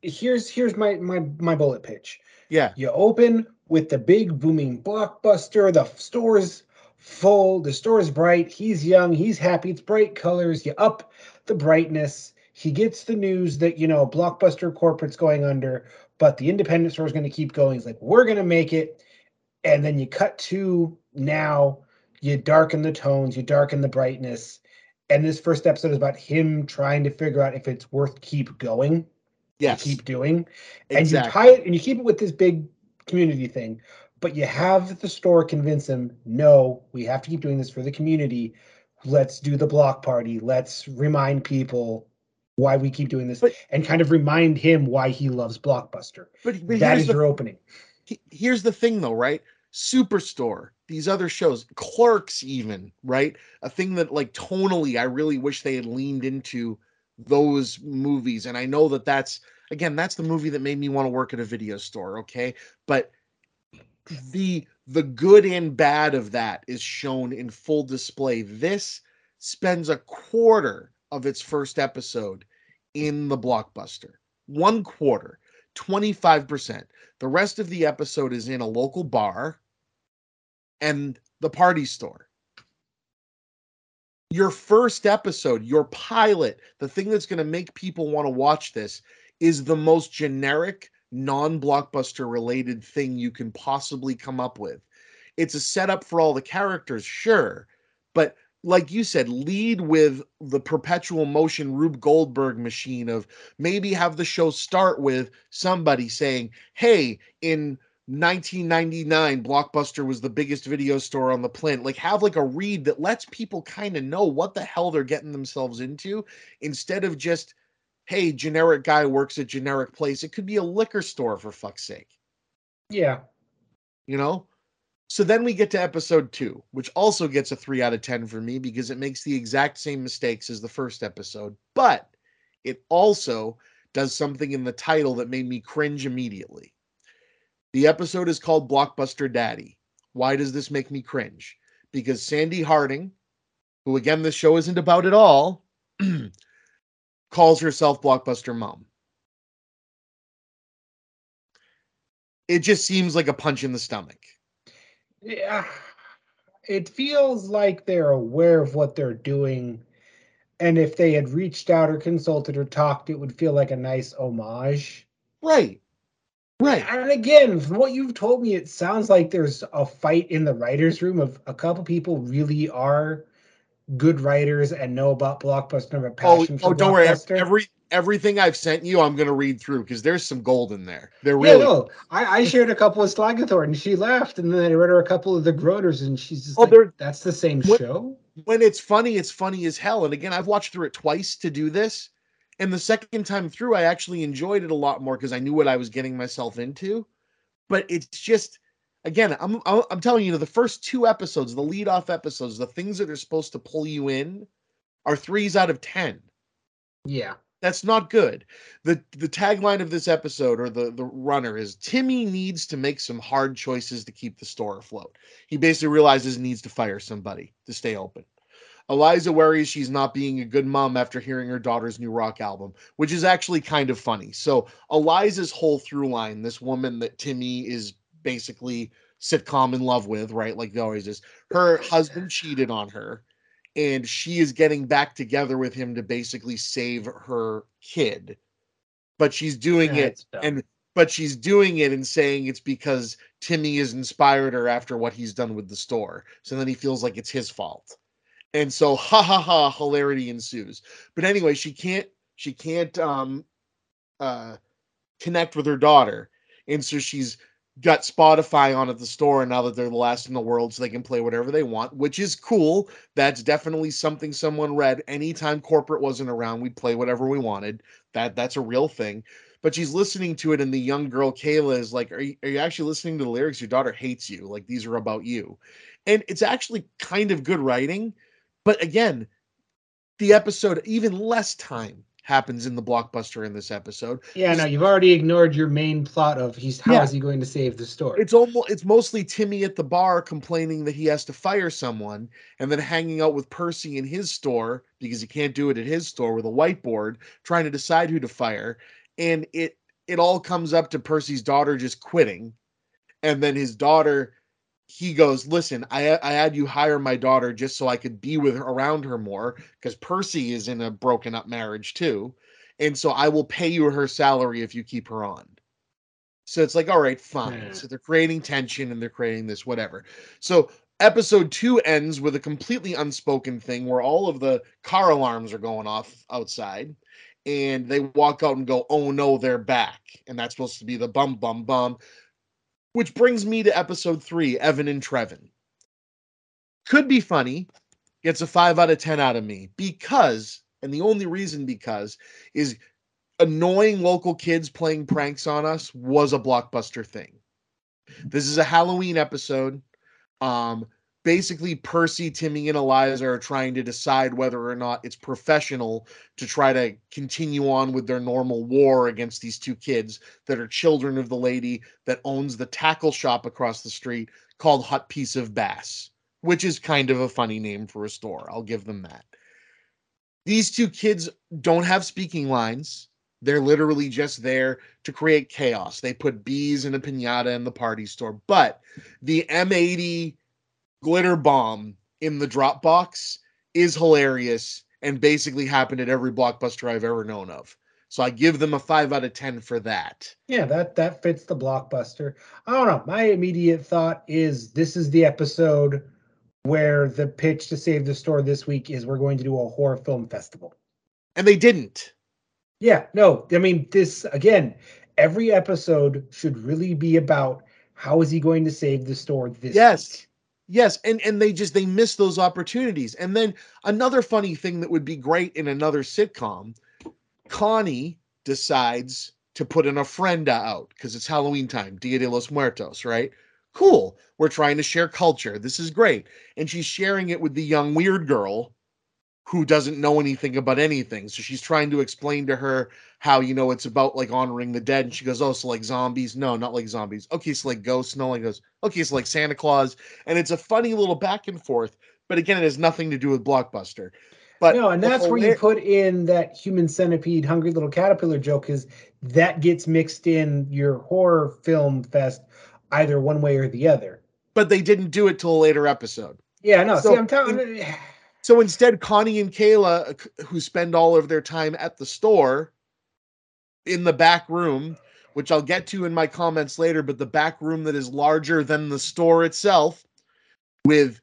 here's here's my my my bullet pitch. yeah, You open with the big booming blockbuster. The store's full. The store's bright. He's young. He's happy. It's bright colors. You up the brightness. He gets the news that you know blockbuster corporate's going under, but the independent store is going to keep going. He's like, we're going to make it. And then you cut to now. You darken the tones. You darken the brightness. And this first episode is about him trying to figure out if it's worth keep going yes, keep doing and exactly. you tie it and you keep it with this big community thing but you have the store convince them no we have to keep doing this for the community let's do the block party let's remind people why we keep doing this But- and kind of remind him why he loves blockbuster but, but that here's the your opening he- here's the thing though, right? Superstore, these other shows, Clerks, even, right? A thing that like tonally, I really wish they had leaned into those movies. And I know that that's again, that's the movie that made me want to work at a video store, okay? But the the good and bad of that is shown in full display. This spends a quarter of its first episode in the blockbuster. One quarter, 25%. The rest of the episode is in a local bar and the party store. Your first episode, your pilot, the thing that's going to make people want to watch this is the most generic, non blockbuster related thing you can possibly come up with. It's a setup for all the characters, sure, but like you said, lead with the perpetual motion Rube Goldberg machine of maybe have the show start with somebody saying, Hey, in 1999, Blockbuster was the biggest video store on the planet. Like, have like a read that lets people kind of know what the hell they're getting themselves into instead of just, Hey, generic guy works at generic place. It could be a liquor store for fuck's sake. Yeah. You know? So then we get to episode two which also gets a three out of ten for me because it makes the exact same mistakes as the first episode but it also does something in the title that made me cringe immediately. The episode is called blockbuster daddy. Why does this make me cringe? Because Sandi Harding who again this show isn't about at all calls herself blockbuster mom it just seems like a punch in the stomach yeah it feels like they're aware of what they're doing and if they had reached out or consulted or talked it would feel like a nice homage Right. Right. And again, from what you've told me, it sounds like there's a fight in the writers' room of a couple people really are good writers and know about blockbuster and have a Oh, passion for oh don't worry. Every everything I've sent you, I'm gonna read through because there's some gold in there. There yeah, really no, I, I shared a couple of Slagathor and she laughed, and then I read her a couple of the Groders, and she's just Oh, like, "That's the same What- show." when it's funny, it's funny as hell. And again, I've watched through it twice to do this. And the second time through, I actually enjoyed it a lot more because I knew what I was getting myself into. But it's just again, I'm I'm telling you, the first two episodes, the lead off episodes, the things that are supposed to pull you in are threes out of ten. Yeah, That's not good. The the tagline of this episode or the the runner is Timmy needs to make some hard choices to keep the store afloat. He basically realizes he needs to fire somebody to stay open. Eliza worries she's not being a good mom after hearing her daughter's new rock album, which is actually kind of funny. So Eliza's whole through line, this woman that Timmy is basically sitcom in love with, right? Like they always is. Her husband cheated on her and she is getting back together with him to basically save her kid. But she's doing it and but she's doing it and saying it's because timmy has inspired her after what he's done with the store. So then he feels like it's his fault. And so ha ha ha hilarity ensues. But anyway she can't she can't um uh connect with her daughter. And so she's got spotify on at the store and now that they're the last in the world so they can play whatever they want which is cool. That's definitely something someone read. Anytime corporate wasn't around we'd play whatever we wanted. That that's a real thing. But she's listening to it and the young girl kayla is like are you, are you actually listening to the lyrics? Your daughter hates you. Like these are about you. And it's actually kind of good writing but again the episode even less time happens in the blockbuster in this episode. Yeah, no, you've already ignored your main plot of he's how is Yeah. he going to save the store? It's almost it's mostly Timmy at the bar complaining that he has to fire someone and then hanging out with Percy in his store because he can't do it at his store with a whiteboard trying to decide who to fire and it it all comes up to Percy's daughter just quitting and then his daughter he goes listen I I had you hire my daughter just so I could be with her around her more because Percy is in a broken up marriage too and so I will pay you her salary if you keep her on so it's like, all right, fine. Yeah. So they're creating tension and they're creating this, whatever. So episode two ends with a completely unspoken thing where all of the car alarms are going off outside and they walk out and go, oh no, they're back. And that's supposed to be the bum, bum, bum. Which brings me to episode three Evan and Trevin. Could be funny, gets a five out of 10 out of me because, and the only reason because, is annoying local kids playing pranks on us was a blockbuster thing. This is a Halloween episode. Um, basically, Percy, Timmy, and Eliza are trying to decide whether or not it's professional to try to continue on with their normal war against these two kids that are children of the lady that owns the tackle shop across the street called Hot Piece of Bass, which is kind of a funny name for a store. I'll give them that. These two kids don't have speaking lines. They're literally just there to create chaos. They put bees in a pinata in the party store. But the M80 glitter bomb in the Dropbox is hilarious and basically happened at every blockbuster I've ever known of. So I give them a five out of 10 for that. Yeah, that that fits the blockbuster. I don't know. My immediate thought is this is the episode where the pitch to save the store this week is we're going to do a horror film festival. And they didn't. Yeah, no, I mean this again. Every episode should really be about how is he going to save the store this Yes. week. Yes, and and they just they miss those opportunities. And then another funny thing that would be great in another sitcom, Connie decides to put an ofrenda out because it's Halloween time, Dia de los Muertos, right? Cool. We're trying to share culture. This is great. And she's sharing it with the young weird girl who doesn't know anything about anything. So she's trying to explain to her how, you know, it's about like honoring the dead. And she goes, Oh, so like zombies? No, not like zombies. Okay, so like ghosts? No, like goes, okay, so like Santa Claus. And it's a funny little back and forth. But again, it has nothing to do with Blockbuster. But no, and that's where you put in that human centipede, hungry little caterpillar joke, is that gets mixed in your horror film fest either one way or the other. but they didn't do it till a later episode. Yeah, no. So see, I'm telling. So instead, Connie and Kayla, uh, who spend all of their time at the store in the back room, which I'll get to in my comments later, but the back room that is larger than the store itself, with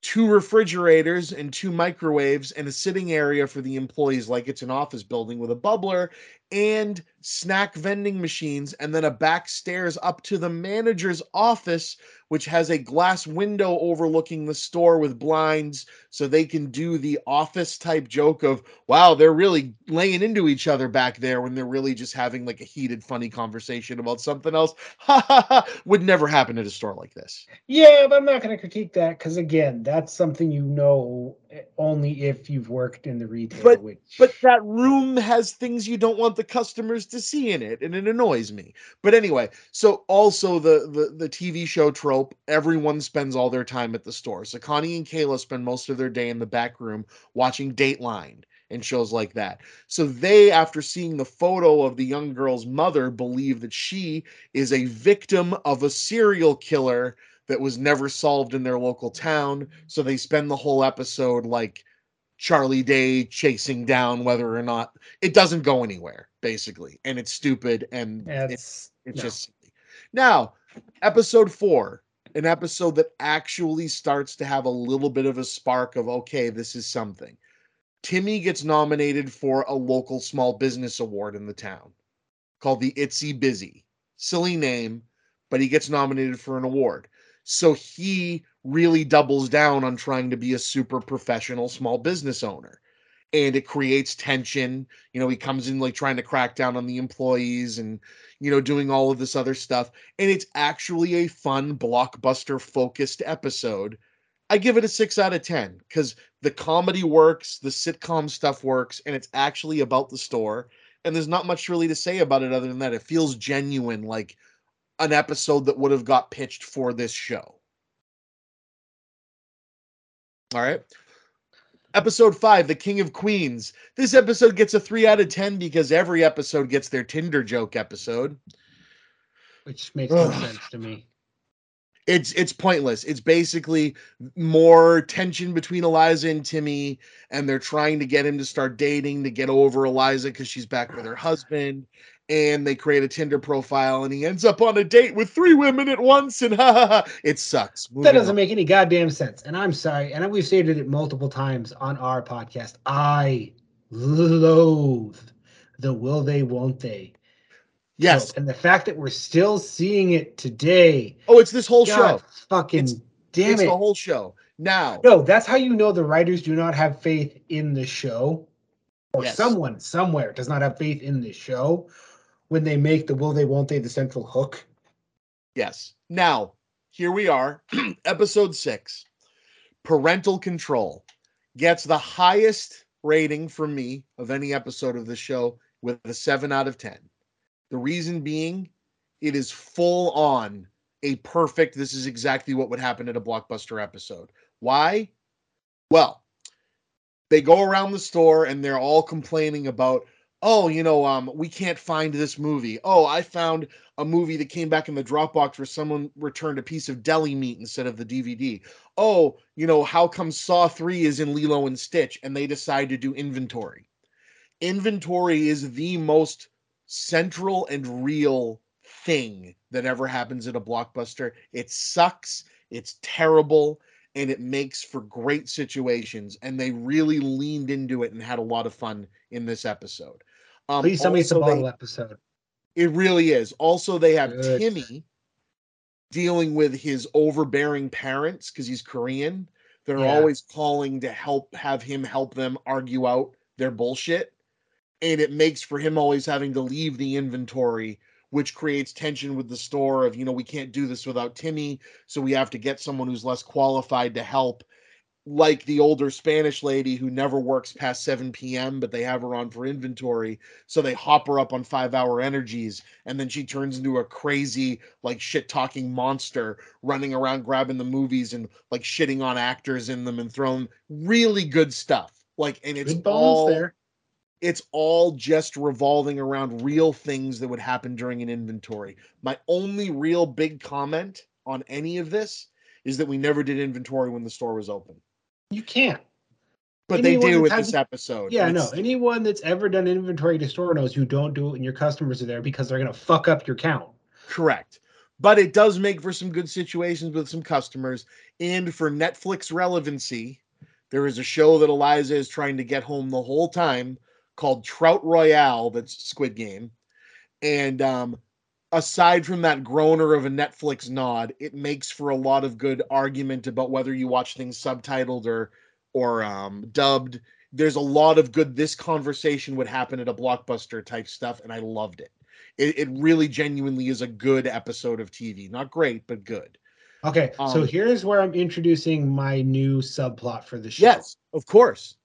two refrigerators and two microwaves and a sitting area for the employees, like it's an office building with a bubbler and snack vending machines, and then a back stairs up to the manager's office, which has a glass window overlooking the store with blinds so they can do the office type joke of wow they're really laying into each other back there when they're really just having like a heated funny conversation about something else ha ha ha would never happen at a store like this Yeah, but I'm not going to critique that because again, that's something you know eh, only if you've worked in the retail. But- which, but that room has things you don't want the customers to see in it and it annoys me. But anyway so also the the, the tv show trope everyone spends all their time at the store. So connie and kayla spend most of their day in the back room watching dateline and shows like that. So they after seeing the photo of the young girl's mother believe that she is a victim of a serial killer that was never solved in their local town. So they spend the whole episode like Charlie Day chasing down whether or not it doesn't go anywhere, basically, and it's stupid and it- it's, it's no. just silly. now episode four, an episode that actually starts to have a little bit of a spark of okay, this is something. Timmy gets nominated for a local small business award in the town called the Itsy Busy. Silly name, but he gets nominated for an award. So he really doubles down on trying to be a super professional small business owner. And it creates tension. You know, he comes in like trying to crack down on the employees and, you know, doing all of this other stuff. And it's actually a fun blockbuster focused episode I give it a six out of 10 because the comedy works, the sitcom stuff works, and it's actually about the store. And there's not much really to say about it other than that. It feels genuine, like an episode that would have got pitched for this show. All right. Episode five, The King of Queens. This episode gets a three out of 10 because every episode gets their Tinder joke episode. which makes no sense to me. it's it's pointless. It's basically more tension between Eliza and Timmy, and they're trying to get him to start dating to get over Eliza because she's back with her husband. And they create a Tinder profile, and he ends up on a date with three women at once, and ha ha ha! It sucks. That doesn't on. make any goddamn sense. And I'm sorry, and we've stated it multiple times on our podcast. I loathe the will they, won't they. yes. trope. And the fact that we're still seeing it today. Oh, it's this whole God show. fucking It's- damn it's it. the whole show. Now, no, that's how you know the writers do not have faith in the show. Or Yes. someone somewhere does not have faith in the show when they make the will they, won't they the central hook. Yes. Now, here we are, episode six. Parental control gets the highest rating from me of any episode of the show with a seven out of 10. The reason being, it is full on a perfect, this is exactly what would happen at a blockbuster episode. Why? Well, they go around the store and they're all complaining about, oh, you know, um, we can't find this movie. Oh, I found a movie that came back in the Dropbox where someone returned a piece of deli meat instead of the DVD. Oh, you know, how come Saw 3 is in Lilo and Stitch and they decide to do inventory? Inventory is the most central and real thing that ever happens at a blockbuster. It sucks, it's terrible, and it makes for great situations. And they really leaned into it and had a lot of fun in this episode. Um, Please tell me it's a also they- bottle episode. it really is. Also, they have Good. Timmy dealing with his overbearing parents because he's Korean. They're Yeah. always calling to help have him help them argue out their bullshit. And it makes for him always having to leave the inventory, which creates tension with the store of, you know, we can't do this without Timmy. So we have to get someone who's less qualified to help. Like the older Spanish lady who never works past 7 p.m., but they have her on for inventory. So they hop her up on five hour energies, and then she turns into a crazy, like shit talking monster running around grabbing the movies and like shitting on actors in them and throwing really good stuff. Like, and it's Good all there. it's all just revolving around real things that would happen during an inventory. My only real big comment on any of this is that we never did inventory when the store was open. You can't. But they Anyone do with this episode. Yeah, no. Anyone that's ever done inventory to store knows you don't do it when your customers are there because they're gonna fuck up your count. Correct. But it does make for some good situations with some customers. And for Netflix relevancy, there is a show that Eliza is trying to get home the whole time called Trout Royale that's Squid Game. And um, aside from that groaner of a Netflix nod, it makes for a lot of good argument about whether you watch things subtitled or or um, dubbed. There's a lot of good. This conversation would happen at a blockbuster type stuff, and I loved it it, it really genuinely is a good episode of TV. Not great, but good. Okay, so Um, here's where I'm introducing my new subplot for the show. Yes, of course.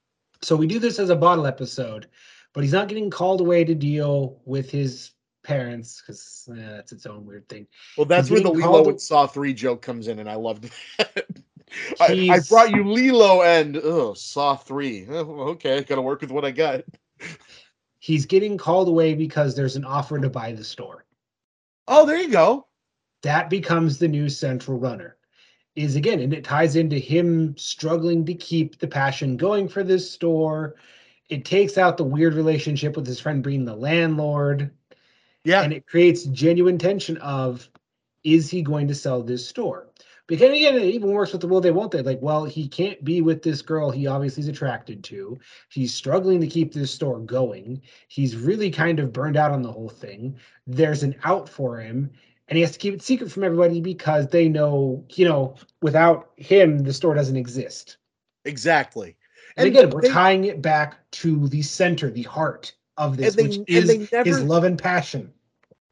So we do this as a bottle episode, but he's not getting called away to deal with his parents because that's its own weird thing. Well, that's where the Lilo called- and Saw 3 joke comes in, and I loved that. I, I brought you Lilo and oh, Saw 3. Oh, okay, gotta work with what I got. He's getting called away because there's an offer to buy the store. Oh, there you go. that becomes the new central runner is again and it ties into him struggling to keep the passion going for this store it takes out the weird relationship with his friend being the landlord Yeah, and it creates genuine tension of is he going to sell this store? Because again it even works with the will they won't they. Like well he can't be with this girl he obviously is attracted to. He's struggling to keep this store going. He's really kind of burned out on the whole thing. There's an out for him and he has to keep it secret from everybody because they know you know without him the store doesn't exist. Exactly. and, again we're they- tying it back to the center the heart of this they- which and is his love and passion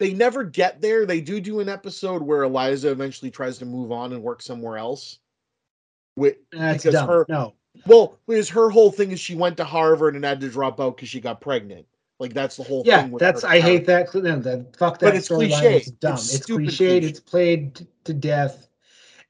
they never get there. They do do an episode where Eliza eventually tries to move on and work somewhere else. With, That's because dumb. her no. well, because her whole thing is she went to Harvard and had to drop out because she got pregnant. Like that's the whole Yeah, thing. with that's I hate that. No, that fuck that. But it's cliche. It's dumb. It's It's, cliched. cliche. It's played to death.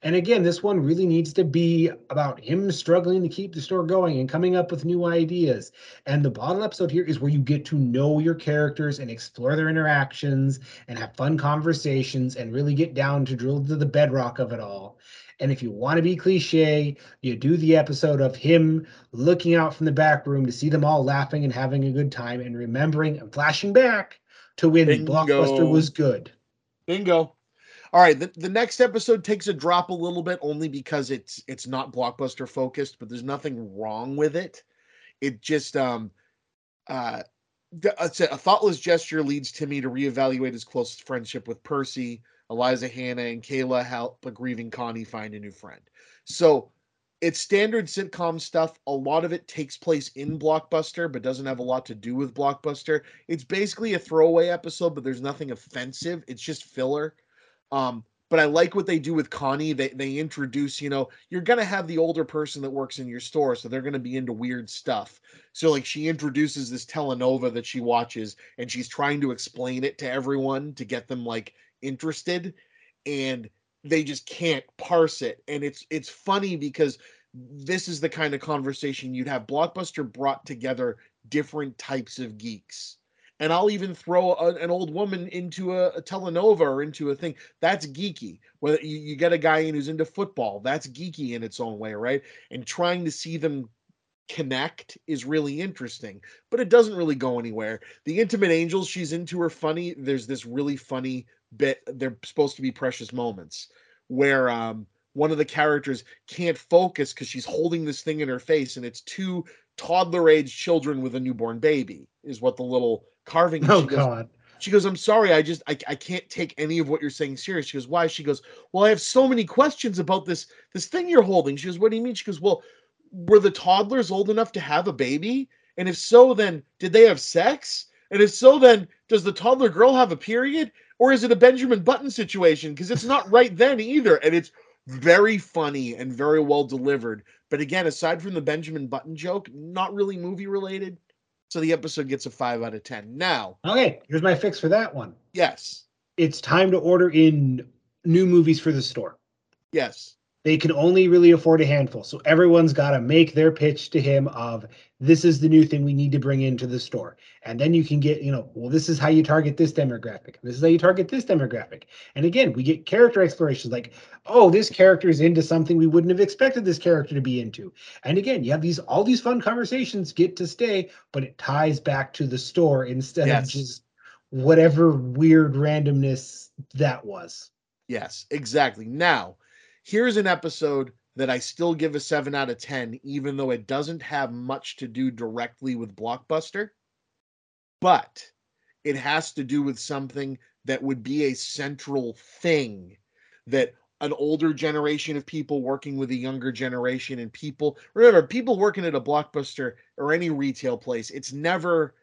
And again, this one really needs to be about him struggling to keep the store going and coming up with new ideas. And the bottom episode here is where you get to know your characters and explore their interactions and have fun conversations and really get down to drill to the bedrock of it all. And if you want to be cliche, you do the episode of him looking out from the back room to see them all laughing and having a good time and remembering and flashing back to when Blockbuster was good. Bingo. All right, the, the next episode takes a drop a little bit only because it's it's not blockbuster focused, but there's nothing wrong with it. It just um uh it's a, a thoughtless gesture leads Timmy to reevaluate his close friendship with Percy. Eliza, Hannah, and Kayla help a grieving Connie find a new friend. So it's standard sitcom stuff. A lot of it takes place in Blockbuster, but doesn't have a lot to do with Blockbuster. It's basically a throwaway episode, but there's nothing offensive. It's just filler. Um, but I like what they do with Connie. They they introduce, you know, you're gonna have the older person that works in your store, so they're gonna be into weird stuff. So like she introduces this telenova that she watches, and she's trying to explain it to everyone to get them like interested, and they just can't parse it. And it's it's funny because this is the kind of conversation you'd have. Blockbuster brought together different types of geeks and I'll even throw a, an old woman into a, a telenova or into a thing. That's geeky. Whether you, you get a guy in who's into football, that's geeky in its own way, right? And trying to see them connect is really interesting, but it doesn't really go anywhere. The Intimate Angels she's into are funny. There's this really funny bit. They're supposed to be precious moments where um one of the characters can't focus because she's holding this thing in her face, and it's two toddler age children with a newborn baby, is what the little carving. Oh she goes, God. she goes, I'm sorry, I just I, I can't take any of what you're saying serious. She goes, Why? She goes, Well, I have so many questions about this this thing you're holding. She goes, What do you mean? She goes, Well, were the toddlers old enough to have a baby? And if so, then did they have sex? And if so, then does the toddler girl have a period? Or is it a Benjamin Button situation? Because it's not right then either. And it's very funny and very well delivered. But again, aside from the Benjamin Button joke, not really movie related. So the episode gets a five out of ten. Now, Okay, here's my fix for that one. yes, It's time to order in new movies for the store. yes, They can only really afford a handful. So everyone's got to make their pitch to him of this is the new thing we need to bring into the store. And then you can get, you know, well, this is how you target this demographic. This is how you target this demographic. And again, we get character explorations like, oh, this character is into something we wouldn't have expected this character to be into. And again, you have these all these fun conversations get to stay, but it ties back to the store instead Yes. of just whatever weird randomness that was. yes, exactly. Now, here's an episode that I still give a seven out of ten, even though it doesn't have much to do directly with Blockbuster, but it has to do with something that would be a central thing that an older generation of people working with a younger generation and people remember people working at a blockbuster or any retail place it's never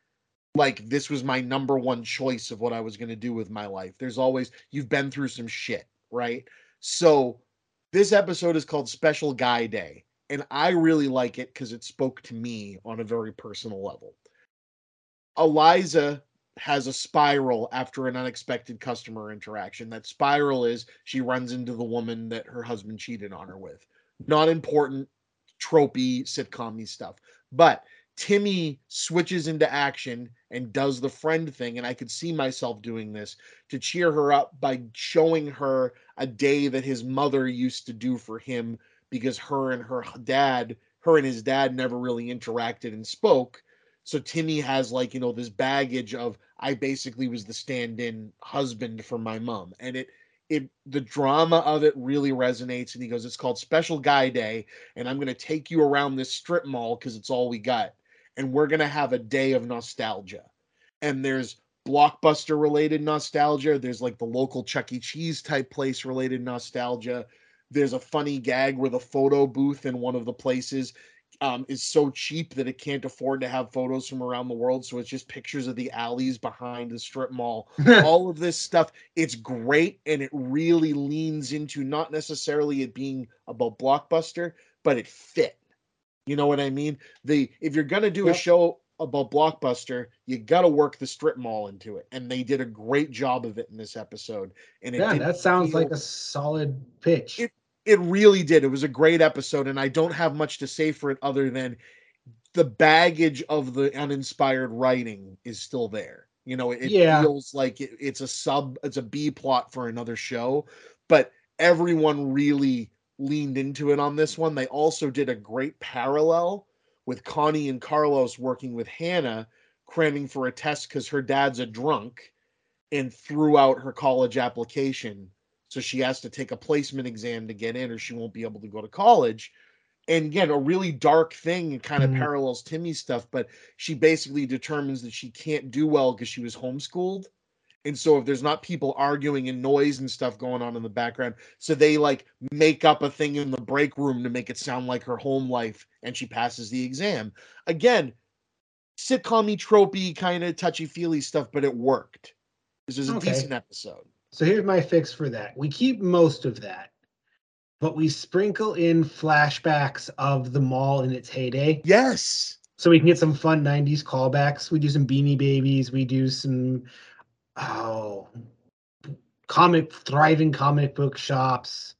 like this was my number one choice of what I was going to do with my life. There's always you've been through some shit, right? So this episode is called Special Guy Day, and I really like it because it spoke to me on a very personal level. Eliza has a spiral after an unexpected customer interaction. That spiral is she runs into the woman that her husband cheated on her with. Not important, tropey, sitcom stuff. But Timmy switches into action and does the friend thing. And I could see myself doing this to cheer her up by showing her a day that his mother used to do for him because her and her dad, her and his dad never really interacted and spoke. So Timmy has like, you know, this baggage of I basically was the stand-in husband for my mom. And it it the drama of it really resonates and he goes, It's called Special Guy Day, and I'm gonna take you around this strip mall because it's all we got. And we're gonna have a day of nostalgia. And there's blockbuster related nostalgia. There's like the local Chuck E. Cheese type place related nostalgia. There's a funny gag where the photo booth in one of the places um, is so cheap that it can't afford to have photos from around the world. So it's just pictures of the alleys behind the strip mall. All of this stuff, it's great. And it really leans into not necessarily it being about Blockbuster, but it fit. You know what I mean? The if you're gonna do Yep. a show about Blockbuster, you got to work the strip mall into it, and they did a great job of it in this episode. And it Yeah, that sounds feel- like a solid pitch. It- it really did. It was a great episode, and I don't have much to say for it other than the baggage of the uninspired writing is still there. You know, it Yeah. feels like it, it's a sub, it's a B plot for another show, but everyone really leaned into it on this one. They also did a great parallel with Connie and Carlos working with Hannah, cramming for a test because her dad's a drunk and threw out her college application so she has to take a placement exam to get in or she won't be able to go to college and again a really dark thing kind of Mhm. parallels timmy's stuff but she basically determines that she can't do well because she was homeschooled and so if there's not people arguing and noise and stuff going on in the background so they like make up a thing in the break room to make it sound like her home life and she passes the exam again sitcom tropey kind of touchy feely stuff but it worked this is a Okay. decent episode So here's my fix for that. We keep most of that, but we sprinkle in flashbacks of the mall in its heyday. yes So we can get some fun 90s callbacks. We do some beanie babies. We do some oh comic thriving comic book shops.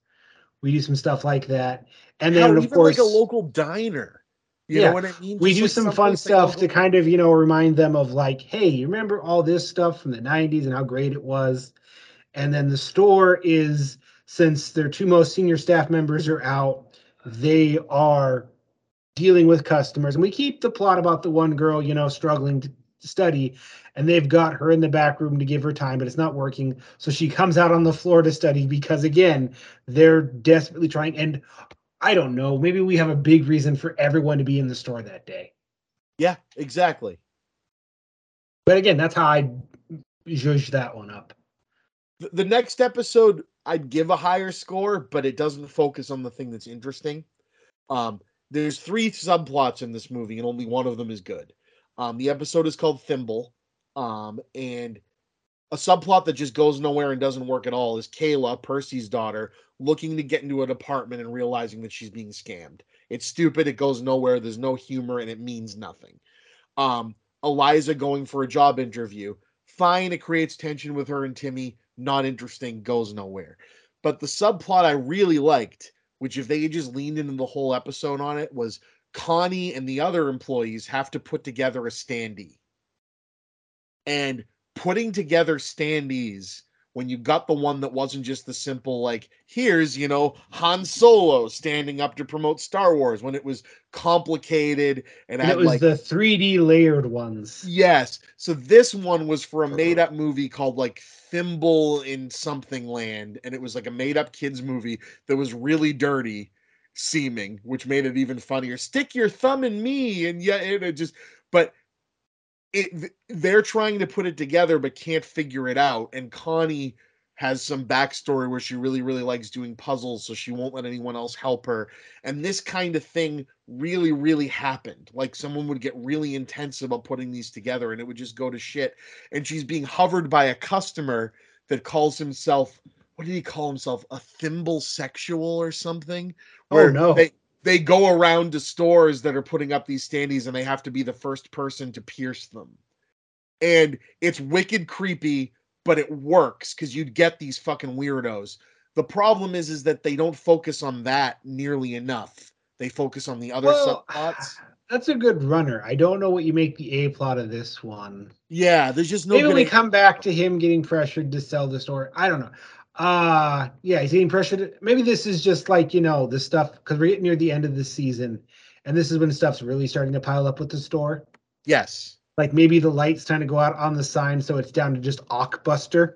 We do some stuff like that. And then Hell, of course like a local diner. You Yeah, know what I mean? we Just do like some fun stuff to kind of you know remind them of like hey you remember all this stuff from the 90s and how great it was and then the store is since their two most senior staff members are out they are dealing with customers and we keep the plot about the one girl you know struggling to study and they've got her in the back room to give her time but it's not working so she comes out on the floor to study because again they're desperately trying and i don't know maybe we have a big reason for everyone to be in the store that day Yeah, exactly. but again that's how i judge that one up The, the next episode, I'd give a higher score, but it doesn't focus on the thing that's interesting. Um, there's three subplots in this movie, and only one of them is good. Um, the episode is called Thimble, um, and a subplot that just goes nowhere and doesn't work at all is Kayla, Percy's daughter, looking to get into an apartment and realizing that she's being scammed. It's stupid. It goes nowhere. There's no humor, and it means nothing. Um, Eliza going for a job interview. Fine, it creates tension with her and Timmy. Not interesting, goes nowhere. But the subplot I really liked, which if they just leaned into the whole episode on it, was Connie and the other employees have to put together a standee. And putting together standees when you got the one that wasn't just the simple like here's you know Han Solo standing up to promote Star Wars when it was complicated and, and had it was like the 3d layered ones Yes. So this one was for a uh-huh. made up movie called like Thimble in Something Land. And it was like a made up kids movie that was really dirty seeming, which made it even funnier. Stick your thumb in me. And yeah, it, just, but it, they're trying to put it together but can't figure it out. And Connie has some backstory where she really, really likes doing puzzles, so she won't let anyone else help her. And this kind of thing really, really happened. Like someone would get really intense about putting these together and it would just go to shit. And she's being hovered by a customer that calls himself, what did he call himself? A thimble sexual or something? Oh, no. They, they go around to stores that are putting up these standees and they have to be the first person to pierce them. And it's wicked creepy, but it works because you'd get these fucking weirdos. The problem is, is that they don't focus on that nearly enough. They focus on the other well, subplots. that's a good runner i don't know what you make the a plot of this one Yeah, there's just no. maybe we come back to him getting pressured to sell the store i don't know uh yeah he's getting pressured maybe this is just like you know the stuff because we're getting near the end of the season and this is when stuff's really starting to pile up with the store Yes. like maybe the lights trying to go out on the sign so it's down to just Ockbuster.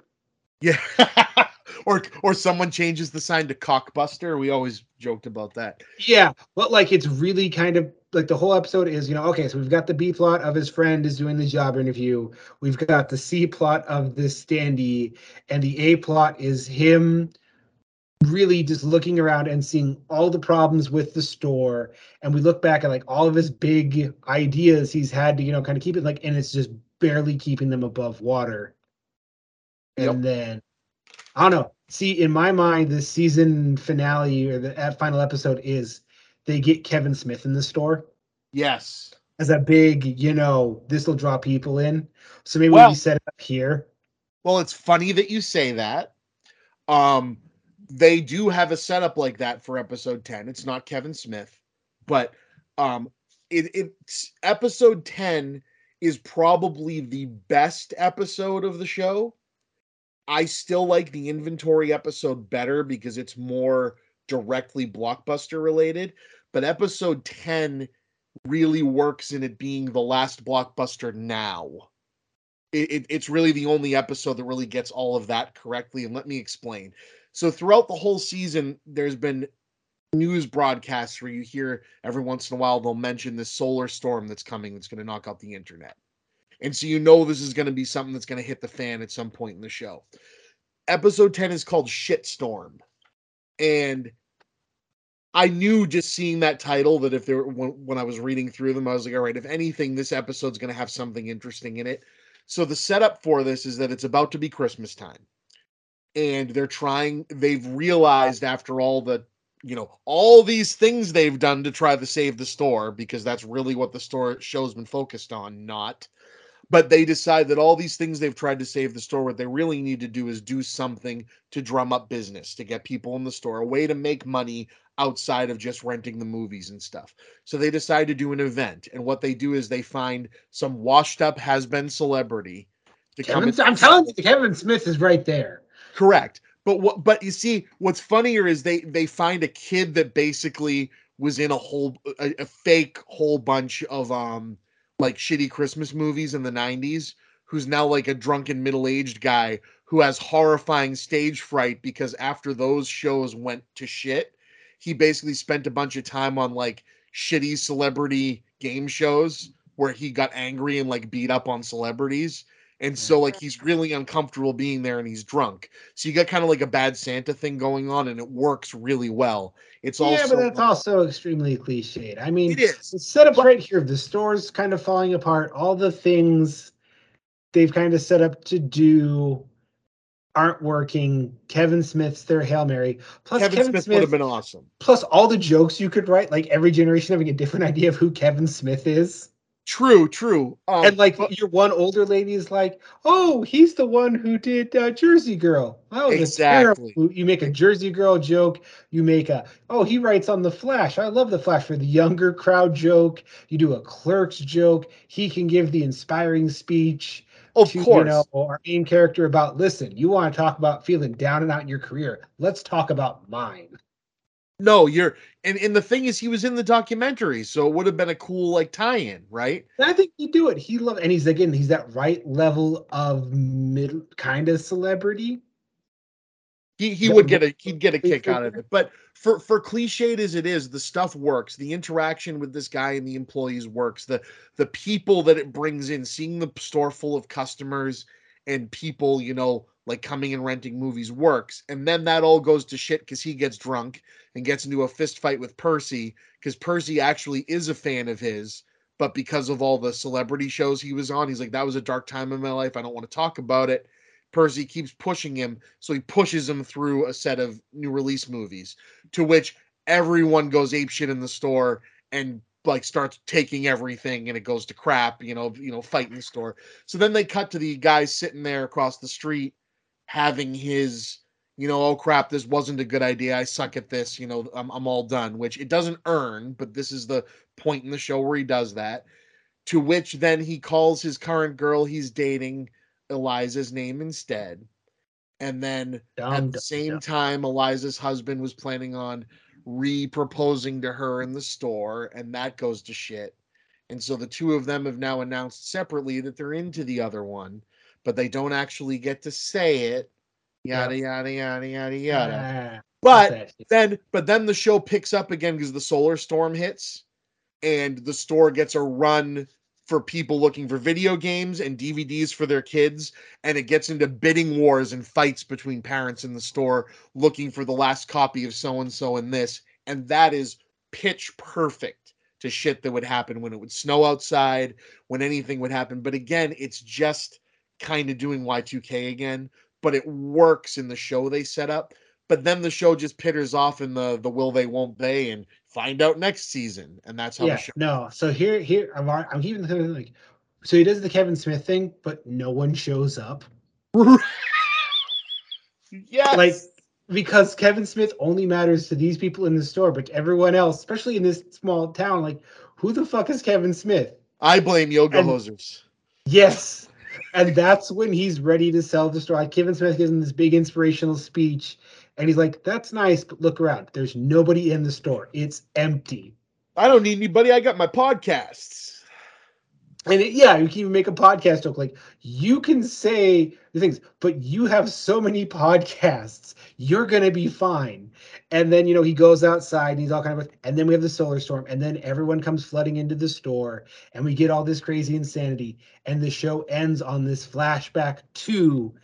Yeah. or or someone changes the sign to cockbuster. We always joked about that. Yeah, but like it's really kind of like the whole episode is, you know, okay, so we've got the B plot of his friend is doing the job interview. We've got the C plot of this standee, and the A plot is him really just looking around and seeing all the problems with the store. And we look back at like all of his big ideas he's had to, you know, kind of keep it like, and it's just barely keeping them above water. Yep. And then I don't know. See, in my mind, the season finale or the uh, final episode is they get Kevin Smith in the store Yes. as a big, you know, this will draw people in. So maybe Well- we set it up here. Well, it's funny that you say that. Um, they do have a setup like that for episode 10. It's not Kevin Smith, but um it, it's episode 10 is probably the best episode of the show. I still like the inventory episode better because it's more directly blockbuster related, but episode 10 really works in it being the last blockbuster now it, it- it's really the only episode that really gets all of that correctly. And let me explain. So throughout the whole season, there's been news broadcasts where you hear every once in a while they'll mention this solar storm that's coming that's going to knock out the internet. And so you know this is going to be something that's going to hit the fan at some point in the show. Episode 10 is called Shitstorm. And I knew just seeing that title that if there when, when I was reading through them, I was like, all right, if anything, this episode's going to have something interesting in it. So the setup for this is that it's about to be Christmas time. And they're trying, they've realized after all the, you know, all these things they've done to try to save the store, because that's really what the store show's been focused on, not. But they decide that all these things they've tried to save the store, what they really need to do is do something to drum up business, to get people in the store, a way to make money outside of just renting the movies and stuff. So they decide to do an event. And what they do is they find some washed up has been celebrity to come Kevin, and- I'm telling you, Kevin Smith is right there. Correct. But what but you see what's funnier is they they find a kid that basically was in a whole a, a fake whole bunch of um like shitty Christmas movies in the 90s who's now like a drunken middle-aged guy who has horrifying stage fright because after those shows went to shit, he basically spent a bunch of time on like shitty celebrity game shows where he got angry and like beat up on celebrities. And so like he's really uncomfortable being there and he's drunk. So you got kind of like a bad Santa thing going on and it works really well. It's also yeah, but that's also extremely cliched. I mean, it is. the setup's But- right here. The store's kind of falling apart. All the things they've kind of set up to do aren't working. Kevin Smith's their Hail Mary. Plus Kevin, Kevin, Smith, Smith, would have been awesome. plus all the jokes you could write, like every generation having a different idea of who Kevin Smith is. True, true. Um, and like but- your one older lady is like, "Oh, he's the one who did uh, Jersey Girl." Oh. Exactly. You make a Jersey Girl joke. You make a, "Oh, he writes on the Flash." I love the Flash for the younger crowd joke. You do a Clerks joke. He can give the inspiring speech of to course. you know our main character about. Listen, you want to talk about feeling down and out in your career? Let's talk about mine. no, you're and, and the thing is he was in the documentary, so it would have been a cool like tie-in, right? And I think he do it. He love, and he's again, he's that right level of middle kind of celebrity. He he would get a he'd get a kick out of it. But for for cliched as it is, the stuff works. The interaction with this guy and the employees works. The the people that it brings in, seeing the store full of customers and people, you know, like coming and renting movies works. And then that all goes to shit because he gets drunk and gets into a fist fight with Percy because Percy actually is a fan of his. But because of all the celebrity shows he was on, he's like, that was a dark time in my life. I don't want to talk about it. Percy keeps pushing him, so he pushes him through a set of new release movies, to which everyone goes apeshit in the store and like starts taking everything and it goes to crap, you know, you know, fight in the store. So then they cut to the guy sitting there across the street having his, you know, oh crap, this wasn't a good idea. I suck at this, you know, I'm I'm all done, which it doesn't earn, but this is the point in the show where he does that. To which then he calls his current girl he's dating Eliza's name instead. And then Dum, at the same dum. time, Eliza's husband was planning on re-proposing to her in the store, and that goes to shit. And so the two of them have now announced separately that they're into the other one, but they don't actually get to say it. Yada yada yada yada yada. Ah, But then but then the show picks up again because the solar storm hits and the store gets a run for people looking for video games and DVDs for their kids and it gets into bidding wars and fights between parents in the store looking for the last copy of so and so and this and that is pitch perfect to shit that would happen when it would snow outside when anything would happen. But again it's just kind of doing Y2K again but it works in the show they set up but then the show just pitters off in the the will they won't they and find out next season and that's how yeah, the show no. So here, here, I'm, I'm even thinking like, so he does the Kevin Smith thing, but no one shows up. yeah Like, because Kevin Smith only matters to these people in the store, but to everyone else, especially in this small town, like, who the fuck is Kevin Smith? i blame yoga and- hosers Yes. And that's when he's ready to sell the store. Like Kevin Smith gives him this big inspirational speech, and he's like, That's nice, but look around. There's nobody in the store. It's empty. i don't need anybody i got my podcasts And it, yeah, you can even make a podcast joke. Like you can say the things, but you have so many podcasts, you're gonna be fine. And then you know he goes outside and he's all kind of, and then we have the solar storm, and then everyone comes flooding into the store, and we get all this crazy insanity, and the show ends on this flashback to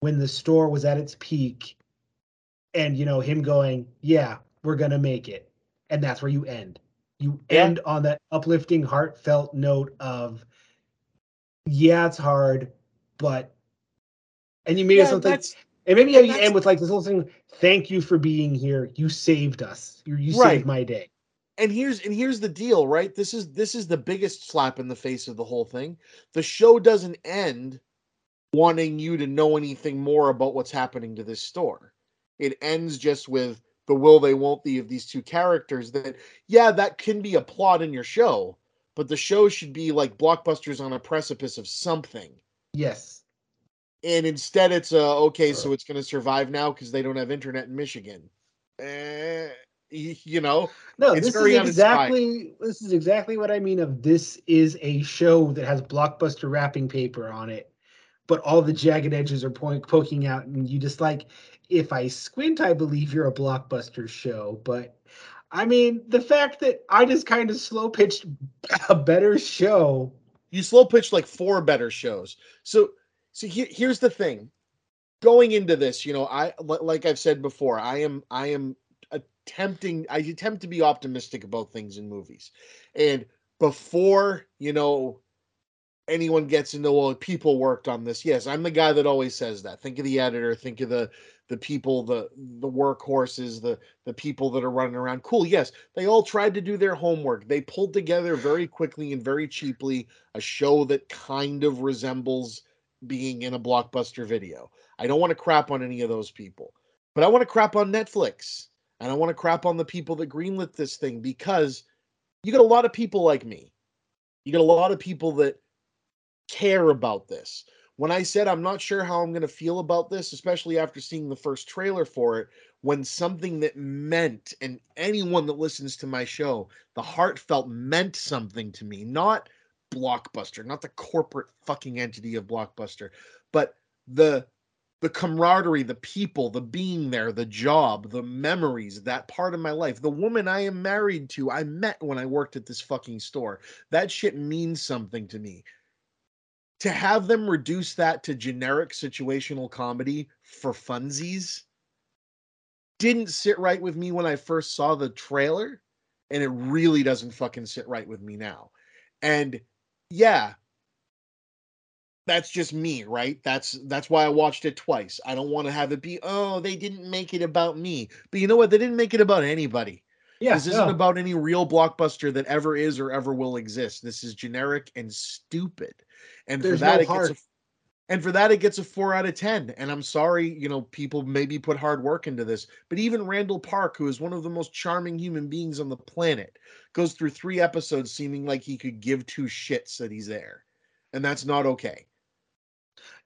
when the store was at its peak, and you know him going, yeah, we're gonna make it, and that's where you end. You Yeah. end on that uplifting, heartfelt note of, yeah, it's hard, but, and you made yeah, something, and maybe you end with like this little thing. Thank you for being here. You saved us. You, you Right. saved my day. and here's and here's the deal right this is this is the biggest slap in the face of the whole thing the show doesn't end wanting you to know anything more about what's happening to this store it ends just with the will they won't they of these two characters that yeah that can be a plot in your show but the show should be like blockbusters on a precipice of something. Yes. and instead it's uh okay so it's going to survive now because they don't have internet in michigan. Eh, you know No, this is exactly this is exactly what I mean of this is a show that has blockbuster wrapping paper on it, but all the jagged edges are point, poking out, and you just like if I squint, I believe you're a blockbuster show. But I mean, the fact that I just kind of slow pitched a better show. you slow pitched like four better shows. So, so here, here's the thing. Going into this, you know, I like I've said before, I am I am attempting I attempt to be optimistic about things in movies. And before, you know, anyone gets into well, people worked on this. Yes, I'm the guy that always says that. Think of the editor, think of the the people, the the workhorses, the the people that are running around. Cool, yes, they all tried to do their homework. They pulled together very quickly and very cheaply a show that kind of resembles being in a blockbuster video. I don't want to crap on any of those people, but I want to crap on Netflix and I want to crap on the people that greenlit this thing because you got a lot of people like me. You got a lot of people that care about this. When I said I'm not sure how I'm going to feel about this, especially after seeing the first trailer for it, when something that meant, and anyone that listens to my show, the heartfelt meant something to me, not Blockbuster, not the corporate fucking entity of Blockbuster, but the the camaraderie, the people, the being there, the job, the memories, that part of my life, the woman I am married to, I met when I worked at this fucking store. That shit means something to me. To have them reduce that to generic situational comedy for funsies didn't sit right with me when I first saw the trailer, and it really doesn't fucking sit right with me now. And yeah, that's just me, right? That's that's why I watched it twice. I don't want to have it be, oh, they didn't make it about me. But you know what? They didn't make it about anybody. Yeah, this isn't about any real blockbuster that ever is or ever will exist. This is generic and stupid. And There's for that no it heart. gets a and for that it gets a 4 out of 10. And I'm sorry, you know, people maybe put hard work into this, but even Randall Park, who is one of the most charming human beings on the planet, goes through 3 episodes seeming like he could give two shits that he's there. And that's not okay.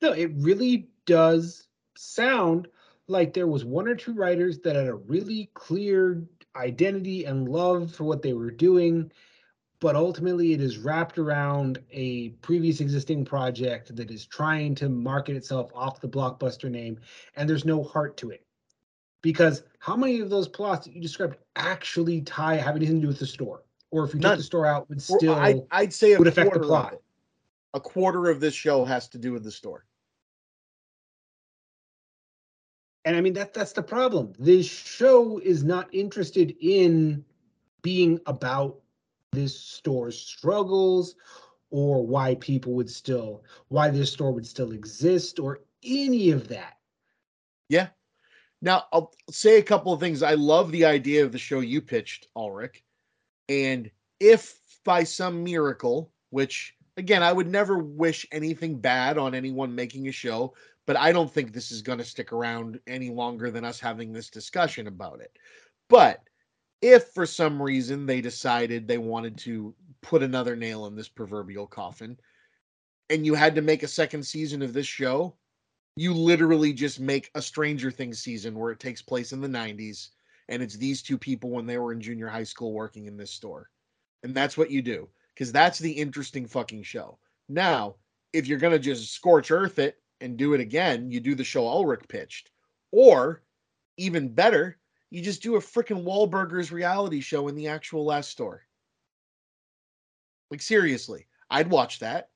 No, it really does sound like there was one or two writers that had a really clear identity and love for what they were doing, but ultimately it is wrapped around a previous existing project that is trying to market itself off the blockbuster name, and there's no heart to it. Because how many of those plots that you described actually tie have anything to do with the store? Or if you None. took the store out, would still I, I'd say would affect the plot. A quarter of this show has to do with the store. And I mean that that's the problem. This show is not interested in being about this store's struggles or why people would still why this store would still exist or any of that. Yeah. Now, I'll say a couple of things. I love the idea of the show you pitched, Ulrich. And if by some miracle, which again, I would never wish anything bad on anyone making a show, but I don't think this is going to stick around any longer than us having this discussion about it. But if for some reason they decided they wanted to put another nail in this proverbial coffin and you had to make a second season of this show, you literally just make a Stranger Things season where it takes place in the 90s and it's these two people when they were in junior high school working in this store. And that's what you do because that's the interesting fucking show. Now, if you're going to just scorch earth it and do it again, you do the show Ulrich pitched. Or even better, you just do a freaking Wahlburgers reality show in the actual last store. Like seriously, I'd watch that.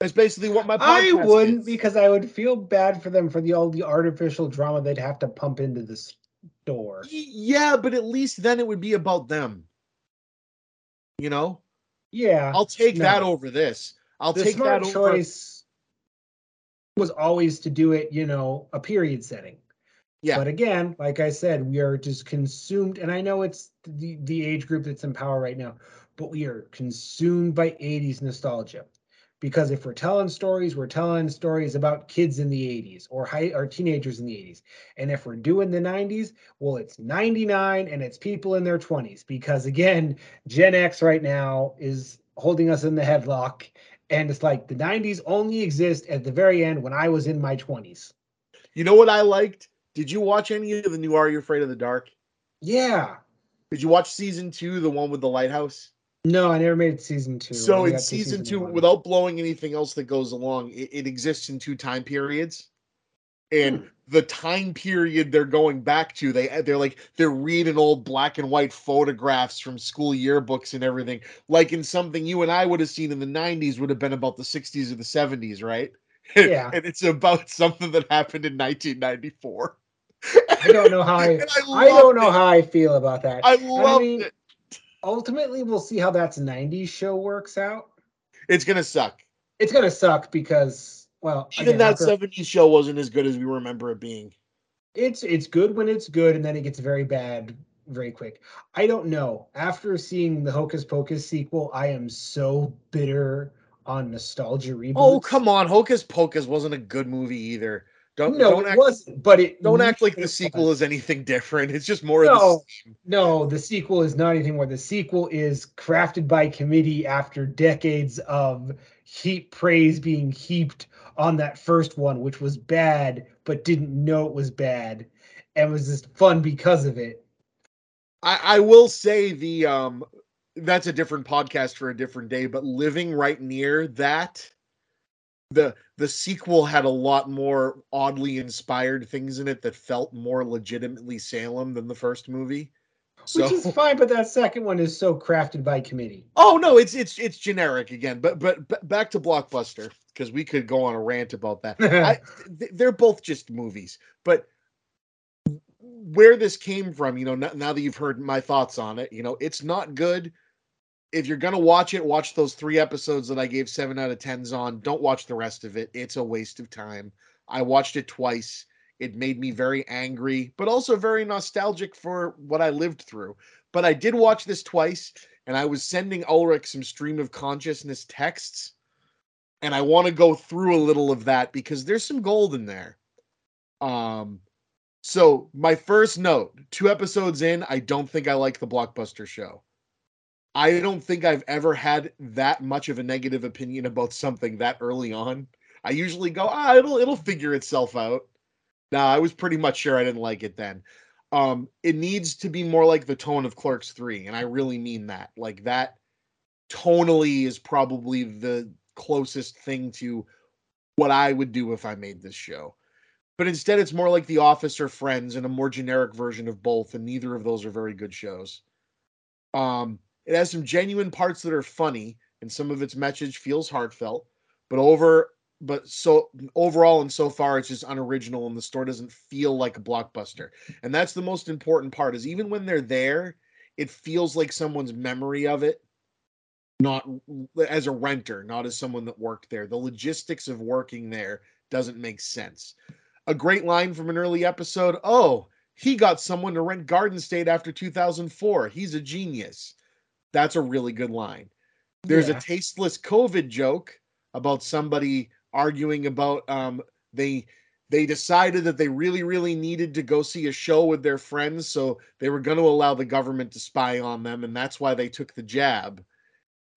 That's basically what my I wouldn't is. because I would feel bad for them for the all the artificial drama they'd have to pump into the store. Yeah, but at least then it would be about them. You know, Yeah, I'll take that over this. I'll the take that over. choice was always to do it, you know, a period setting. Yeah. But again, like I said, we are just consumed, and I know it's the the age group that's in power right now, but we are consumed by 80s nostalgia. Because if we're telling stories, we're telling stories about kids in the 80s or high or teenagers in the 80s. And if we're doing the 90s, well, it's 99 and it's people in their 20s. Because again, Gen X right now is holding us in the headlock. And it's like the 90s only exist at the very end when I was in my 20s. You know what I liked? Did you watch any of the new Are You Afraid of the Dark? Yeah. Did you watch season two, the one with the lighthouse? No, I never made it to season two. So in to season two, one. without blowing anything else that goes along, it, it exists in two time periods. And Hmm. The time period they're going back to, they they're like they're reading old black and white photographs from school yearbooks and everything, like in something you and I would have seen in the '90s would have been about the '60s or the '70s, right? Yeah. and it's about something that happened in 1994. I don't know how I. And I don't know it. how I feel about that. I And loved mean, it. ultimately, we'll see how that's '90s show works out. It's gonna suck. It's gonna suck because, well, Even again, that after- 70s show wasn't as good as we remember it being. it's it's good when it's good, and then it gets very bad very quick. I don't know. After seeing the Hocus Pocus sequel, I am so bitter on nostalgia reboots. Oh come on, Hocus Pocus wasn't a good movie either. Don't No, don't it wasn't. But it don't act like the sequel is anything different. It's just more of the No. same. No, the sequel is not anything more. The sequel is crafted by committee after decades of heap praise being heaped on that first one, which was bad, but didn't know it was bad, and was just fun because of it. I, I will say the um that's a different podcast for a different day, but living right near that the the sequel had a lot more oddly inspired things in it that felt more legitimately Salem than the first movie. So Which is fine, but that second one is so crafted by committee. Oh no, it's it's it's generic again. But but, but back to Blockbuster because we could go on a rant about that. I, th- they're both just movies, but where this came from, you know, now, now that you've heard my thoughts on it, you know, it's not good. If you're gonna watch it, watch those three episodes that I gave seven out of tens on. Don't watch the rest of it. It's a waste of time. I watched it twice. It made me very angry, but also very nostalgic for what I lived through. But I did watch this twice, and I was sending Ulrich some stream of consciousness texts, and I want to go through a little of that because there's some gold in there. Um, so my first note, two episodes in, I don't think I like the blockbuster show. I don't think I've ever had that much of a negative opinion about something that early on. I usually go, ah, it'll it'll figure itself out. Nah, I was pretty much sure I didn't like it then. Um, it needs to be more like the tone of Clerks 3, and I really mean that. Like that tonally is probably the closest thing to what I would do if I made this show. But instead, it's more like The Office or Friends and a more generic version of both, and neither of those are very good shows. Um, it has some genuine parts that are funny, and some of its message feels heartfelt. But over, but so overall and so far, it's just unoriginal, and the store doesn't feel like a blockbuster. And that's the most important part. Is even when they're there, it feels like someone's memory of it, not as a renter, not as someone that worked there. The logistics of working there doesn't make sense. a great line from an early episode. Oh, he got someone to rent Garden State after 2004. He's a genius. That's a really good line. There's Yeah. a tasteless COVID joke about somebody arguing about um they they decided that they really really needed to go see a show with their friends so they were going to allow the government to spy on them and that's why they took the jab.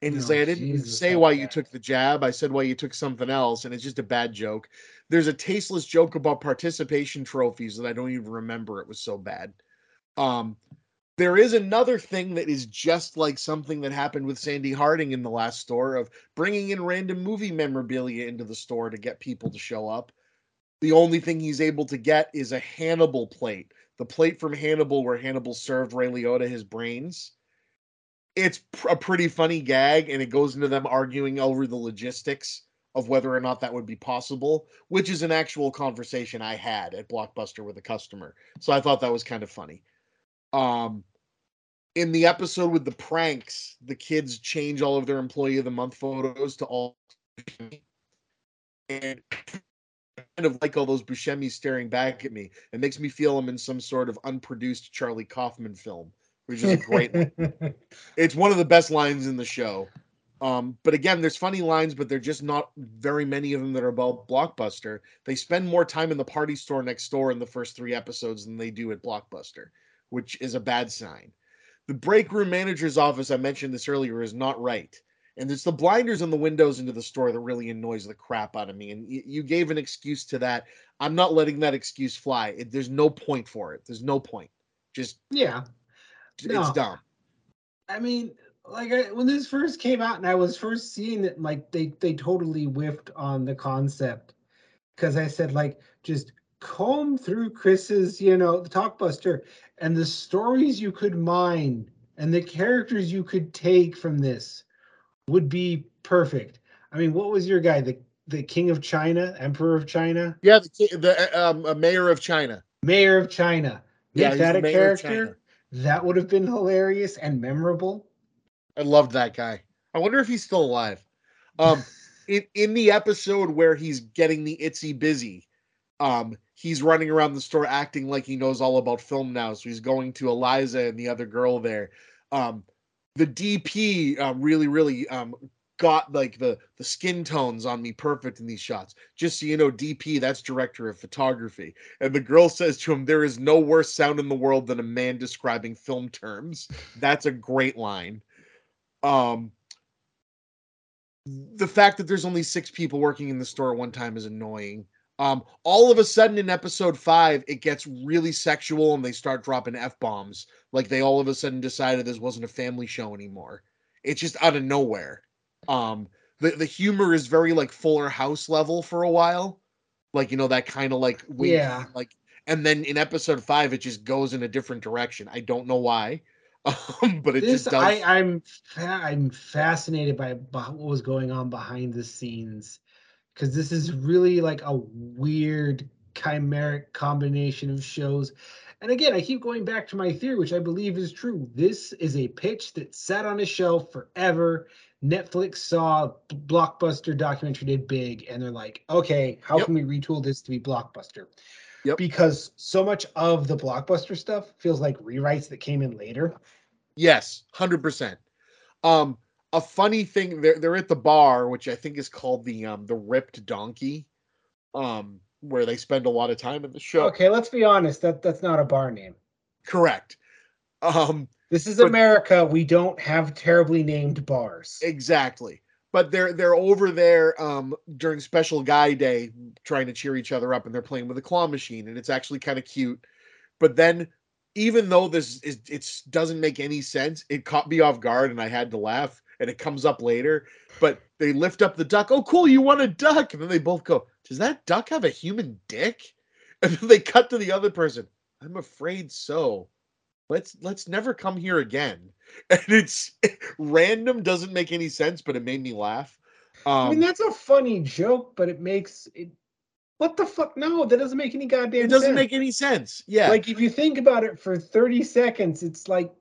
And he's Oh, like, I didn't Jesus, say why you took the jab. I said why you took something else, and it's just a bad joke. There's a tasteless joke about participation trophies that I don't even remember. It was so bad. Um, there is another thing that is just like something that happened with Sandi Harding in the last store of bringing in random movie memorabilia into the store to get people to show up. The only thing he's able to get is a Hannibal plate, the plate from Hannibal where Hannibal served Ray Liotta his brains. It's a pretty funny gag, and it goes into them arguing over the logistics of whether or not that would be possible, which is an actual conversation I had at Blockbuster with a customer. So I thought that was kind of funny. Um, in the episode with the pranks, the kids change all of their employee of the month photos to all and kind of like all those Buscemi staring back at me. It makes me feel I'm in some sort of unproduced Charlie Kaufman film, which is a great it's one of the best lines in the show. Um, but again, there's funny lines, but they're just not very many of them that are about Blockbuster. They spend more time in the party store next door in the first three episodes than they do at Blockbuster, which is a bad sign. The break room manager's office, I mentioned this earlier, is not right. And it's the blinders on the windows into the store that really annoys the crap out of me. And y- you gave an excuse to that. I'm not letting that excuse fly. It, there's no point for it. There's no point. Just yeah. it's No. dumb. I mean, like I, when this first came out and I was first seeing it, like they they totally whiffed on the concept because I said like just comb through Chris's, you know, the Talkbuster and the stories you could mine and the characters you could take from this would be perfect. I mean, what was your guy, the the King of China, Emperor of China, Yeah, the, the um, mayor of China. Mayor of China? Make Yeah, that a character. That would have been hilarious and memorable. I loved that guy. I wonder if he's still alive. Um, in in the episode where he's getting the itsy busy, um, he's running around the store acting like he knows all about film now. So he's going to Eliza and the other girl there. Um, the DP um, really, really um, got like the the skin tones on me perfect in these shots. Just so you know, DP that's director of photography. And the girl says to him, "There is no worse sound in the world than a man describing film terms." That's a great line. Um, the fact that there's only six people working in the store at one time is annoying. Um, all of a sudden in episode five, it gets really sexual and they start dropping f bombs. Like they all of a sudden decided this wasn't a family show anymore. It's just out of nowhere. Um, the the humor is very like Fuller House level for a while, like you know that kind of like winky, Yeah. like. And then in episode five, it just goes in a different direction. I don't know why, um, but it this just does. I, I'm fa- I'm fascinated by, by what was going on behind the scenes because this is really like a weird chimeric combination of shows. And again, I keep going back to my theory, which I believe is true. This is a pitch that sat on a shelf forever. Netflix saw Blockbuster documentary did big, and they're like, okay, how Yep. can we retool this to be Blockbuster? Yep. Because so much of the Blockbuster stuff feels like rewrites that came in later. Yes, hundred percent. Um, a funny thing, they're they're at the bar, which I think is called the um the Ripped Donkey, um, where they spend a lot of time in the show. Okay, let's be honest. That that's not a bar name. Correct. Um, This is But- America. We don't have terribly named bars. exactly. But they're they're over there um during special guy day trying to cheer each other up, and they're playing with a claw machine, and it's actually kind of cute. But then, even though this is it doesn't make any sense, it caught me off guard, and I had to laugh. And it comes up later, but they lift up the duck. Oh, cool! You want a duck? And then they both go, "Does that duck have a human dick?" And then they cut to the other person. I'm afraid so. Let's let's never come here again. And it's random, doesn't make any sense, but it made me laugh. I mean, Um, that's a funny joke, but it makes it. What the fuck? No, that doesn't make any goddamn. it doesn't sense. make any sense. Yeah, Like if you think about it for thirty seconds, it's like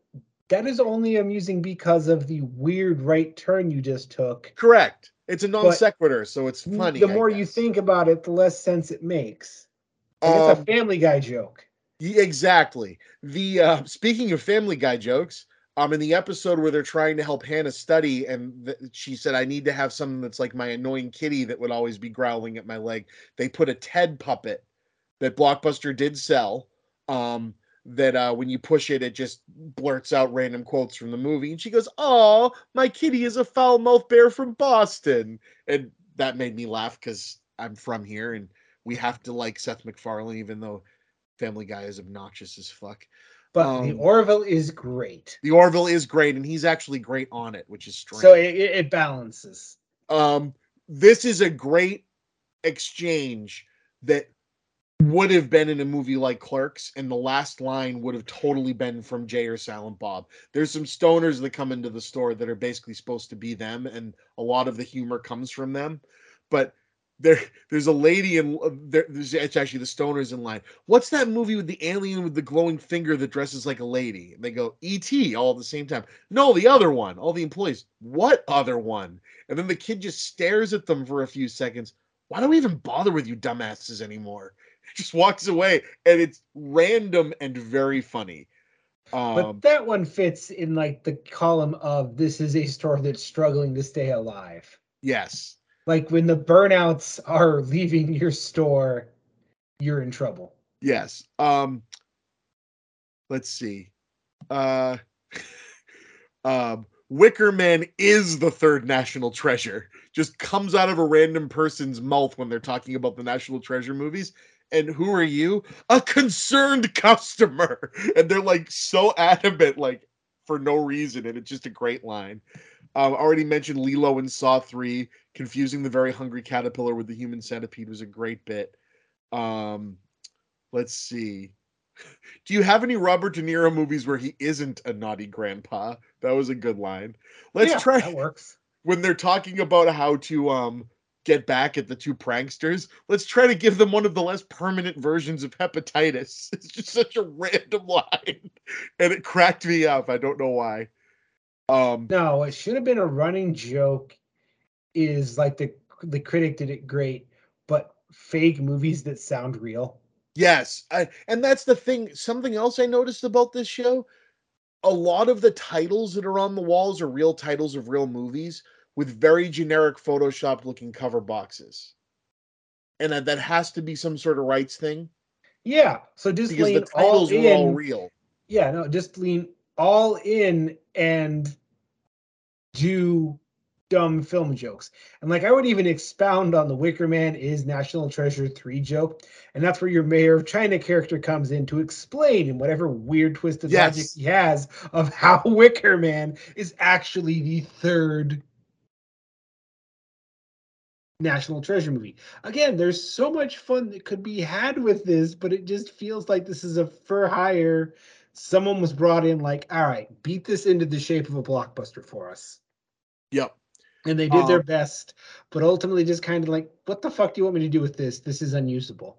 that is only amusing because of the weird right turn you just took. correct. It's a non sequitur, so it's funny. the more you think about it, the less sense it makes. And it's a Um, Family Guy joke. Exactly. The uh, speaking of Family Guy jokes, um, in the episode where they're trying to help Hannah study, and th- she said, "I need to have something that's like my annoying kitty that would always be growling at my leg." They put a Ted puppet that Blockbuster did sell. Um, that uh, when you push it, it just blurts out random quotes from the movie, and she goes, "Oh, my kitty is a foul mouthed bear from Boston," and that made me laugh because I'm from here, and we have to like Seth MacFarlane, even though Family Guy is obnoxious as fuck. But the um, Orville is great. The Orville is great, and he's actually great on it, which is strange. So it, it it balances. um, this is a great exchange that would have been in a movie like Clerks, and the last line would have totally been from Jay or Silent Bob. There's some stoners that come into the store that are basically supposed to be them, and a lot of the humor comes from them. But there, there's a lady in uh, there. There's it's actually the stoners in line. What's that movie with the alien with the glowing finger that dresses like a lady? And they go E.T. all at the same time. No, the other one. All the employees. What other one? And then the kid just stares at them for a few seconds. Why do we even bother with you dumbasses anymore? Just walks away, and it's random and very funny. Um, But that one fits in like the column of this is a store that's struggling to stay alive. yes, Like when the burnouts are leaving your store, you're in trouble. yes. Um, let's see. Uh, um, Wicker Man is the third national treasure. Just comes out of a random person's mouth when they're talking about the national treasure movies. And who are you? A concerned customer. And they're like so adamant, like for no reason. And it's just a great line. Um, I already mentioned Lilo in Saw 3. Confusing the very hungry caterpillar with the human centipede was a great bit. Um, let's see. Do you have any Robert De Niro movies where he isn't a naughty grandpa? That was a good line. Let's Yeah, try That works. when they're talking about how to um get back at the two pranksters. Let's try to give them one of the less permanent versions of hepatitis. It's just such a random line, and it cracked me up. I don't know why. Um, No, it should have been a running joke. Is like the the critic did it great, but fake movies that sound real. Yes, I, and that's the thing. Something else I noticed about this show: a lot of the titles that are on the walls are real titles of real movies with very generic Photoshop-looking cover boxes, and that, that has to be some sort of rights thing Yeah, so just because the lean all titles were all in. real. Yeah, no, just lean all in and do dumb film jokes. And like I would even expound on the Wicker Man is National Treasure 3 joke. And that's where your Mayor of China character comes in to explain in whatever weird twisted logic he has of how Wicker Man is actually the third National Treasure movie. Again, there's so much fun that could be had with this, but it just feels like this is a for hire. Someone was brought in, like, all right, beat this into the shape of a blockbuster for us. Yep. And they did their Um, best, but ultimately just kind of like, what the fuck do you want me to do with this? This is unusable.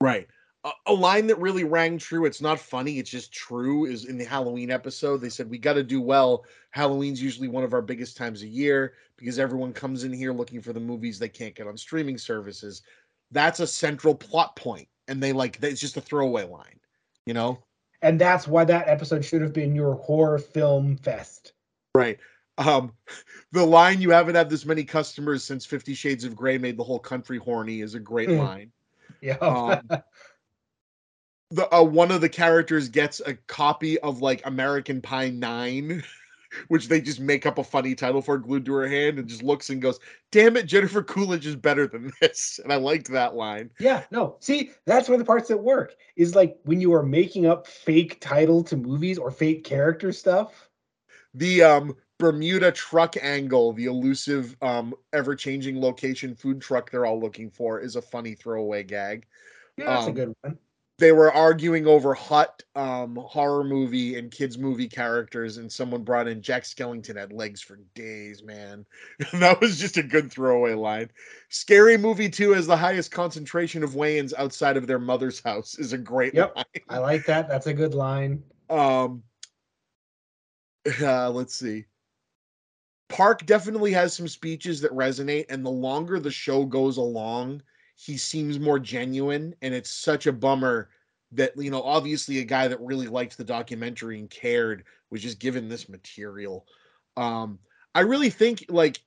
Right. A, a line that really rang true, it's not funny, it's just true, is in the Halloween episode. They said, We got to do well. Halloween's usually one of our biggest times a year because everyone comes in here looking for the movies they can't get on streaming services. That's a central plot point, And they like, it's just a throwaway line, you know? And that's why that episode should have been your horror film fest. Right. Um, the line "You haven't had this many customers since Fifty Shades of Grey made the whole country horny" is a great Hmm. line. Yeah. Um, the uh, one of the characters gets a copy of like American Pie Nine, which they just make up a funny title for, glued to her hand, and just looks and goes, "Damn it, Jennifer Coolidge is better than this." And I liked that line. Yeah, no. See, that's one of the parts that work is like when you are making up fake title to movies or fake character stuff. The um Bermuda truck angle, the elusive, um, ever-changing location food truck they're all looking for, is a funny throwaway gag. Yeah, that's Um, a good one. They were arguing over hot um horror movie and kids movie characters and someone brought in jack skellington had legs for days man and that was just a good throwaway line scary movie 2 has the highest concentration of wayans outside of their mother's house is a great Yep. line I like that. That's a good line. um uh, let's see park definitely has some speeches that resonate and the longer the show goes along he seems more genuine, and it's such a bummer that you know, obviously, a guy that really liked the documentary and cared was just given this material. Um, I really think like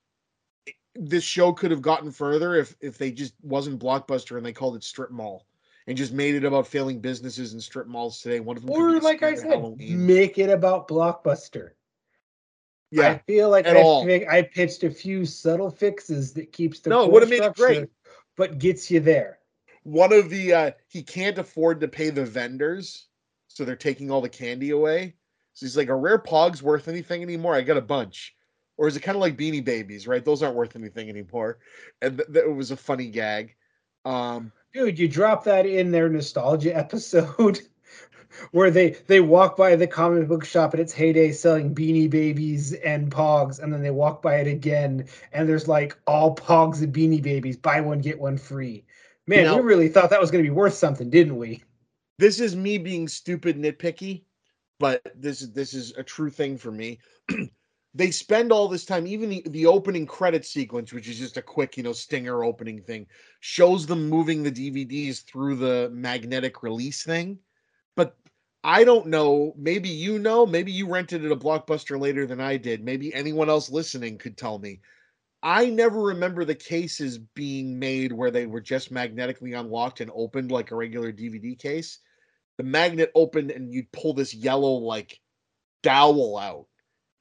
this show could have gotten further if if they just wasn't blockbuster and they called it strip mall and just made it about failing businesses and strip malls today. One of them, Or like I said, Halloween. make it about Blockbuster. Yeah i feel like I. I pitched a few subtle fixes that keeps the No, it would've made it great. But gets you there. one of the uh he can't afford to pay the vendors, so they're taking all the candy away. So he's like, "Are rare pogs worth anything anymore? I got a bunch." Or is it kind of like Beanie Babies, right? Those aren't worth anything anymore. And th- that was a funny gag. Um, Dude, you drop that in their nostalgia episode where they they walk by the comic book shop at its heyday selling beanie babies and pogs and then they walk by it again and there's like all pogs and beanie babies buy one get one free man know- we really thought that was going to be worth something didn't we this is me being stupid nitpicky, but this is this is a true thing for me. they spend all this time, even the, the opening credit sequence, which is just a quick, you know, stinger opening thing, shows them moving the DVDs through the magnetic release thing. I don't know. Maybe you know. Maybe you rented it a blockbuster later than I did. Maybe anyone else listening could tell me. I never remember the cases being made where they were just magnetically unlocked and opened like a regular DVD case. The magnet opened and you'd pull this yellow like dowel out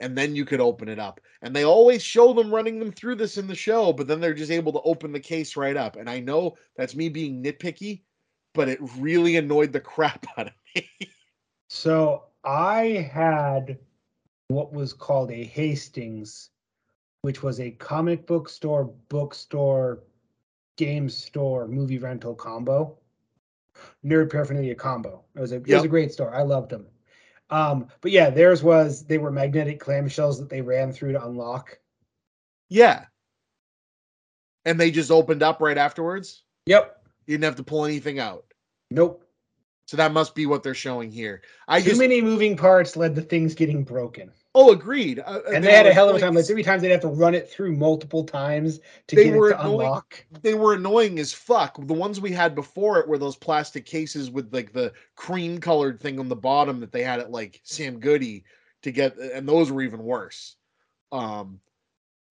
and then you could open it up. And they always show them running them through this in the show, but then they're just able to open the case right up. And I know that's me being nitpicky, but it really annoyed the crap out of me. So i had what was called a hastings which was a comic book store bookstore game store movie rental combo. Nerd paraphernalia combo. It was a it was a great store. I loved them um but yeah theirs was they were magnetic clamshells that they ran through to unlock. Yeah. And they just opened up right afterwards. yep. You didn't have to pull anything out. nope So that must be what they're showing here. I too just many moving parts led to things getting broken oh agreed. Uh, and they had a hell of a time like as- every time they'd have to run it through multiple times to They get were it to annoying. unlock they were annoying as fuck. The ones we had before it were those plastic cases with like the cream colored thing on the bottom that they had at like Sam Goody to get, and those were even worse. Um,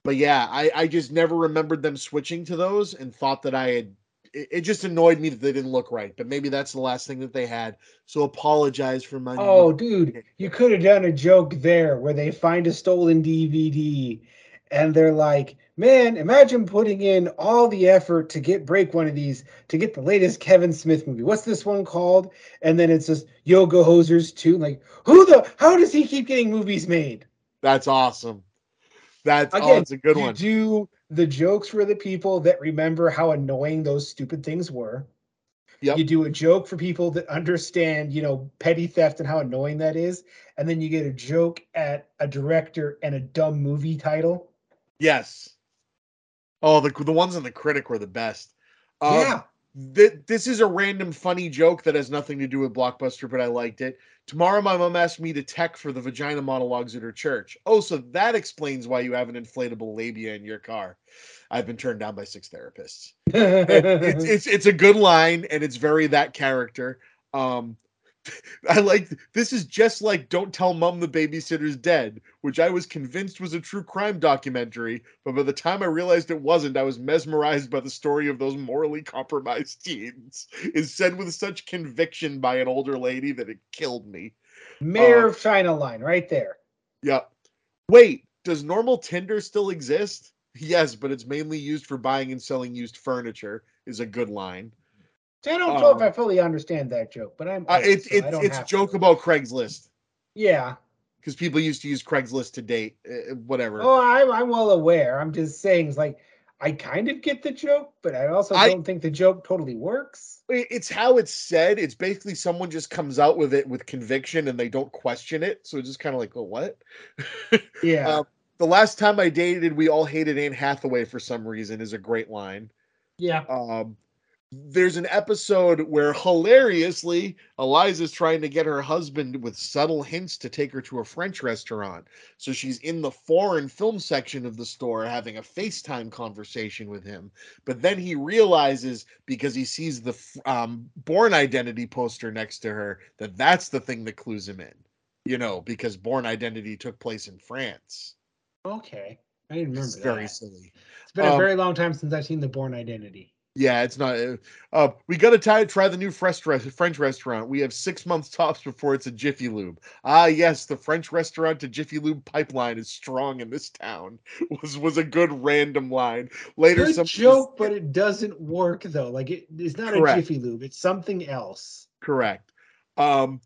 but yeah, I I just never remembered them switching to those and thought that I had. It, it just annoyed me that they didn't look right. But maybe that's the last thing that they had. So apologize for my. Oh, dude, you could have done a joke there where they find a stolen DVD and they're like, man, imagine putting in all the effort to get break one of these to get the latest Kevin Smith movie. What's this one called? And then it's just Yoga Hosers 2. Like, who the how does he keep getting movies made? That's awesome. That's oh, Again, that's a good you one. do the jokes for the people that remember how annoying those stupid things were. Yep. You do a joke for people that understand, you know, petty theft and how annoying that is, and then you get a joke at a director and a dumb movie title. Yes. Oh, the the ones on the critic were the best. Um, yeah. Th- this is a random funny joke that has nothing to do with Blockbuster, but I liked it. Tomorrow, my mom asked me to tech for the vagina monologues at her church. Oh, so that explains why you have an inflatable labia in your car. I've been turned down by six therapists. it's, it's it's a good line, and it's very that character. Um, I like this is just like "Don't Tell Mom the Babysitter's Dead," which I was convinced was a true crime documentary, but by the time I realized it wasn't, I was mesmerized by the story of those morally compromised teens. Is said with such conviction by an older lady that it killed me. Mayor uh, of China line right there. Yep. Wait, does normal Tinder still exist? Yes, but it's mainly used for buying and selling used furniture. Is a good line. So I don't know if I fully understand that joke, but I'm Uh, it's so it's it's a have to. joke about Craigslist Yeah. because people used to use Craigslist to date. Uh, whatever. Oh, I'm I'm well aware. I'm just saying, it's like I kind of get the joke, but I also I- don't think the joke totally works. It's how it's said. It's basically someone just comes out with it with conviction and they don't question it. So it's just kind of like, oh, what? Yeah. Um, the last time I dated, we all hated Anne Hathaway for some reason is a great line. yeah. Um, there's an episode where hilariously Eliza's trying to get her husband with subtle hints to take her to a French restaurant. So she's in the foreign film section of the store having a FaceTime conversation with him. But then he realizes because he sees the um, Bourne Identity poster next to her that that's the thing that clues him in. You know, because Bourne Identity took place in France. Okay. I didn't remember It's that. very silly. It's been a Um, very long time since I've seen the Bourne Identity. Yeah, it's not. Uh, uh, we got to try, try the new French, French restaurant. We have six months tops before it's a Jiffy Lube. Ah, yes, the French restaurant to Jiffy Lube pipeline is strong in this town. Was was a good random line. Later, Good some joke, but it doesn't work though. Like it, it's not Correct. a Jiffy Lube. It's something else. correct. Um,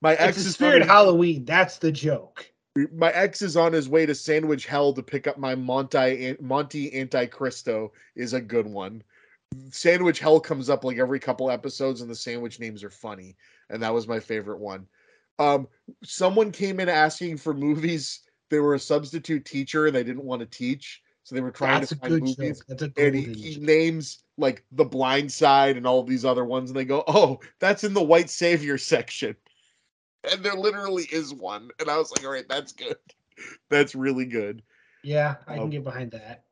my ex It's is spirit Halloween. That's the joke. my ex is on his way to Sandwich Hell to pick up my Monty Monty Anticristo is a good one. Sandwich Hell comes up like every couple episodes, and the sandwich names are funny, and that was my favorite one. Um, someone came in asking for movies. They were a substitute teacher and they didn't want to teach, so they were trying That's to find movies. That's a And he, he names like The Blind Side and all these other ones, and they go, "Oh, that's in the White Savior section." And there literally is one, and I was like, "All right, that's good. That's really good." Yeah, I can Um, get behind that.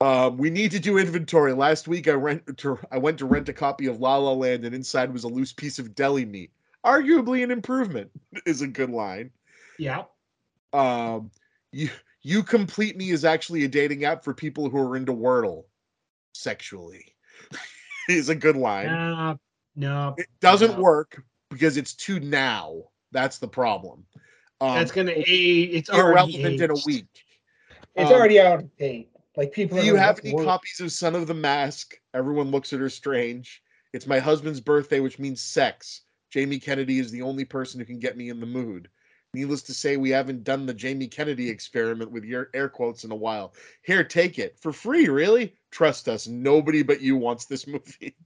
Um, we need to do inventory. Last week, I rent to I went to rent a copy of La La Land, and inside was a loose piece of deli meat. Arguably an improvement, is a good line. Yeah. Um, you you complete me is actually a dating app for people who are into Wordle sexually. is a good line. Nah, no, It doesn't no. work because it's too now. That's the problem. Um, that's gonna age. It's already irrelevant in a week. It's Um, already out of date. Like people. Do you have any work- copies of Son of the Mask? Everyone looks at her strange. It's my husband's birthday, which means sex. Jamie Kennedy is the only person who can get me in the mood. Needless to say, we haven't done the Jamie Kennedy experiment with your air quotes in a while. Here, take it for free. Really? Trust us. Nobody but you wants this movie.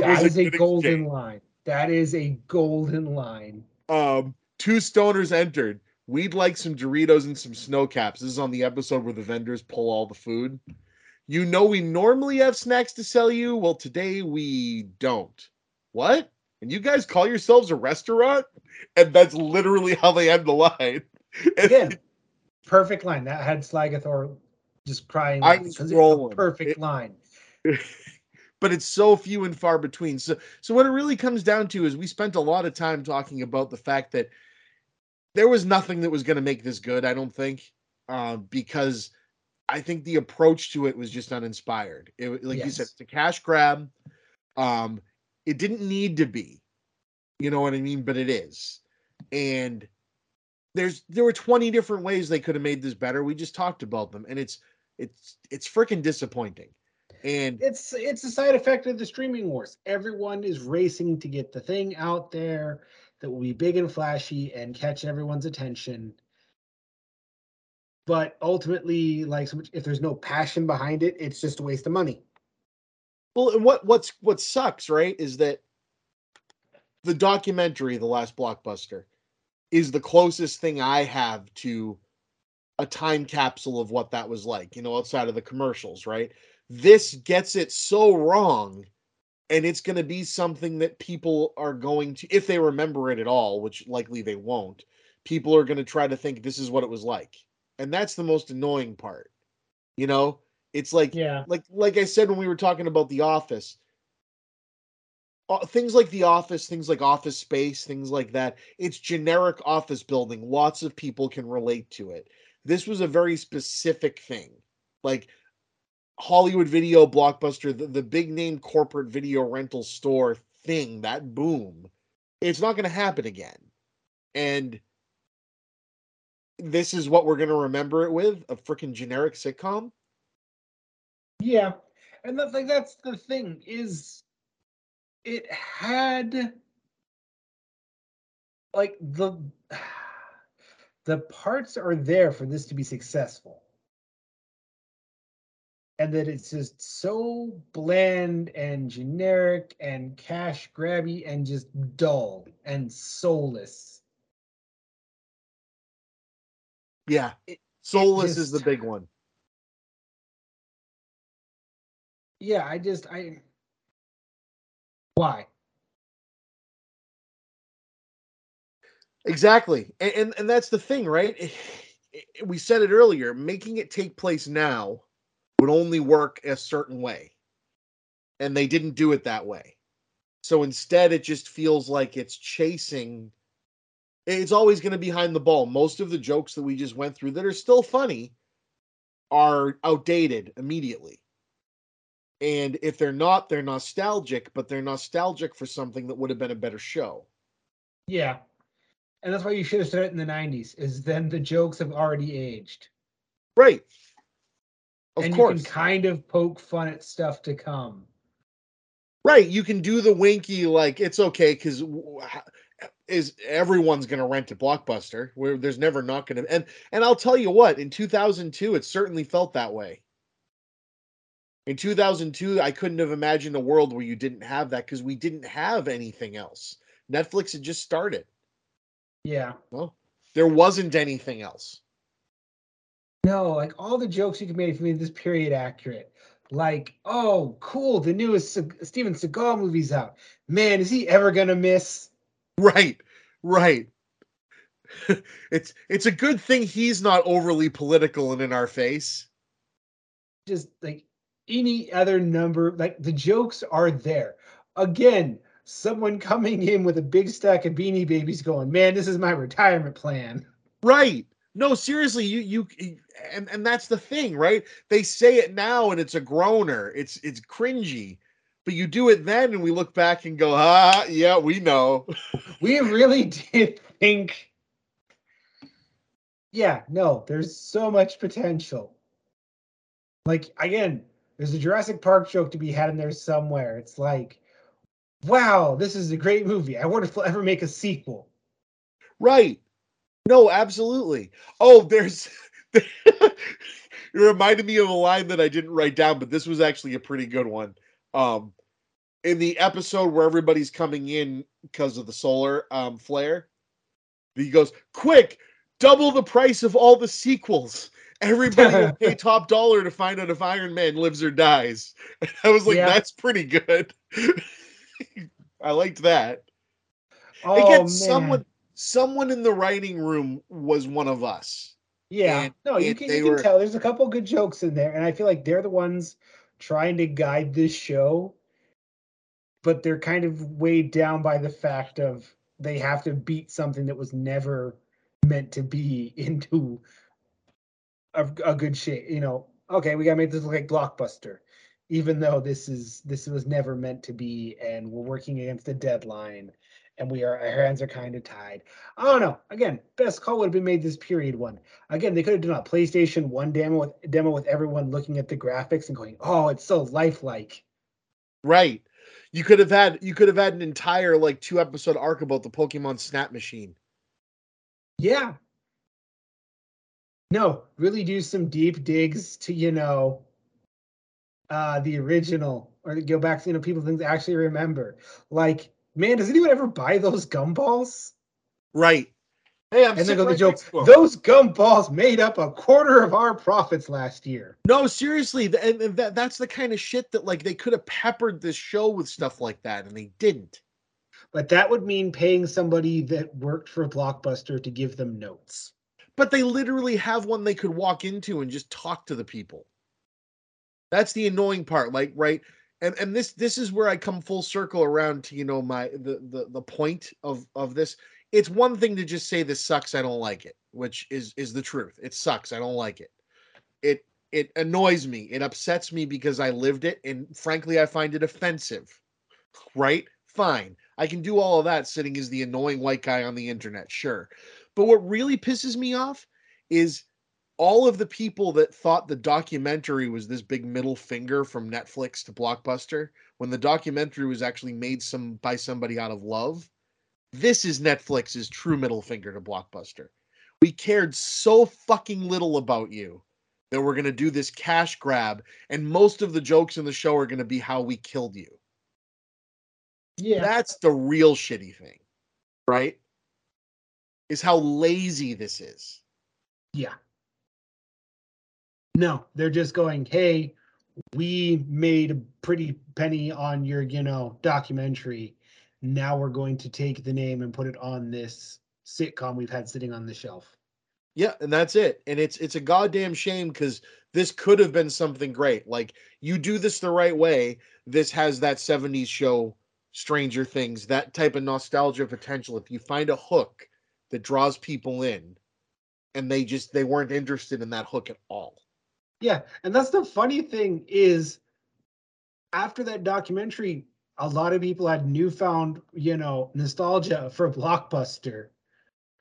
That is a good golden exchange. line. That is a golden line. Um, two stoners entered. We'd like some Doritos and some Sno-Caps. This is on the episode where the vendors pull all the food. You know we normally have snacks to sell you. Well, today we don't. What? And you guys call yourselves a restaurant? And that's literally how they end the line. Again, perfect line. That had Slagathor just crying I out was because it's a perfect It- line. but it's so few and far between. So, so what it really comes down to is we spent a lot of time talking about the fact that there was nothing that was going to make this good. I don't think, uh, because I think the approach to it was just uninspired. It, like you said, it's a cash grab. Um, it didn't need to be, you know what I mean, but it is, and there's there were 20 different ways they could have made this better. We just talked about them, and it's it's it's freaking disappointing. And It's it's a side effect of the streaming wars. Everyone is racing to get the thing out there that will be big and flashy and catch everyone's attention. But ultimately, like if there's no passion behind it, it's just a waste of money. Well, and what what's what sucks, right, is that the documentary, The Last Blockbuster, is the closest thing I have to a time capsule of what that was like, you know, outside of the commercials, right? This gets it so wrong, and it's going to be something that people are going to, if they remember it at all, which likely they won't, people are going to try to think this is what it was like. And that's the most annoying part. You know, it's like, Yeah. like like I said when we were talking about the office, uh, things like the office, things like office space, things like that. It's generic office building. Lots of people can relate to it. This was a very specific thing, like Hollywood Video Blockbuster, the, the big name corporate video rental store thing, that boom. It's not going to happen again, and this is what we're going to remember it with a freaking generic sitcom. Yeah. And that's like that's the thing is it had like the the parts are there for this to be successful. And that it's just so bland and generic and cash grabby and just dull and soulless. Yeah, It- soulless is the big one. Yeah, I just I Why? Exactly. And, and and that's the thing, right? We said it earlier, making it take place now would only work a certain way. And they didn't do it that way. So instead it just feels like it's chasing it's always going to be behind the ball. Most of the jokes that we just went through that are still funny are outdated immediately. And if they're not, they're nostalgic, but they're nostalgic for something that would have been a better show. Yeah. And that's why you should have said it in the 90s, is then the jokes have already aged. Right. Of and course. you can kind of poke fun at stuff to come. Right, you can do the winky like it's okay because is everyone's going to rent a blockbuster where there's never not going to and and I'll tell you what in 2002 it certainly felt that way. In 2002 I couldn't have imagined a world where you didn't have that because we didn't have anything else. Netflix had just started. Yeah. Well, there wasn't anything else. No, like all the jokes you can make made this period accurate. Like, oh, cool, the newest Steven Seagal movie's out. Man, is he ever gonna miss? Right. Right. it's it's a good thing he's not overly political and in our face. Just like any other number, like the jokes are there. Again, someone coming in with a big stack of beanie babies going, man, this is my retirement plan. Right. No, seriously, you you and and that's the thing, right? They say it now and it's a groaner. It's it's cringy. But you do it then and we look back and go, "Ah, yeah, we know." We really did think. Yeah, no, there's so much potential. Like, again, there's a Jurassic Park joke to be had in there somewhere. It's like, wow, this is a great movie. I wonder if they'll ever make a sequel. Right. No, absolutely. Oh, there's it reminded me of a line that I didn't write down, but this was actually a pretty good one. Um in the episode where everybody's coming in because of the solar um flare, he goes, "Quick, double the price of all the sequels." Everybody will pay top dollar to find out if Iron Man lives or dies. And I was like, Yeah. that's pretty good. I liked that. Oh, Again, man. someone someone in the writing room was one of us. Yeah, and- no, you can, you can were- tell there's a couple good jokes in there, and I feel like they're the ones trying to guide this show, but they're kind of weighed down by the fact of they have to beat something that was never meant to be into a, a good shape. You know, okay, we gotta make this look like blockbuster, even though this is this was never meant to be, and we're working against a deadline. And we are our hands are kind of tied. I don't know. Again, best call would have been made this period one. Again, they could have done a PlayStation One demo with demo with everyone looking at the graphics and going, "Oh, it's so lifelike." Right. You could have had you could have had an entire like two episode arc about the Pokemon Snap Machine. Yeah. No, really do some deep digs to you know, uh, the original, or go back to you know people things actually remember. Like, man, does anyone ever buy those gumballs? Right. Hey, I'm And then go the right joke. next to 'em. Those gumballs made up a quarter of our profits last year. No, seriously, th- and, and that that's the kind of shit that like they could have peppered this show with stuff like that, and they didn't. But that would mean paying somebody that worked for Blockbuster to give them notes. But they literally have one they could walk into and just talk to the people. That's the annoying part, like right. And and this this is where I come full circle around to you know my the the the point of of this. It's one thing to just say this sucks, I don't like it, which is is the truth. It sucks, I don't like it. It it annoys me. It upsets me because I lived it, and frankly, I find it offensive. Right? Fine. I can do all of that sitting as the annoying white guy on the internet, sure. But what really pisses me off is all of the people that thought the documentary was this big middle finger from Netflix to Blockbuster when the documentary was actually made some by somebody out of love. This is Netflix's true middle finger to Blockbuster. We cared so fucking little about you that we're going to do this cash grab and most of the jokes in the show are going to be how we killed you. Yeah. That's the real shitty thing, right? Is how lazy this is. Yeah. No, they're just going, hey, we made a pretty penny on your, you know, documentary. Now we're going to take the name and put it on this sitcom we've had sitting on the shelf. Yeah, and that's it. And it's it's a goddamn shame because this could have been something great. Like you do this the right way, this has that 70s show Stranger Things, that type of nostalgia potential. If you find a hook that draws people in and they just they weren't interested in that hook at all. Yeah, and that's the funny thing is after that documentary, a lot of people had newfound, you know, nostalgia for Blockbuster,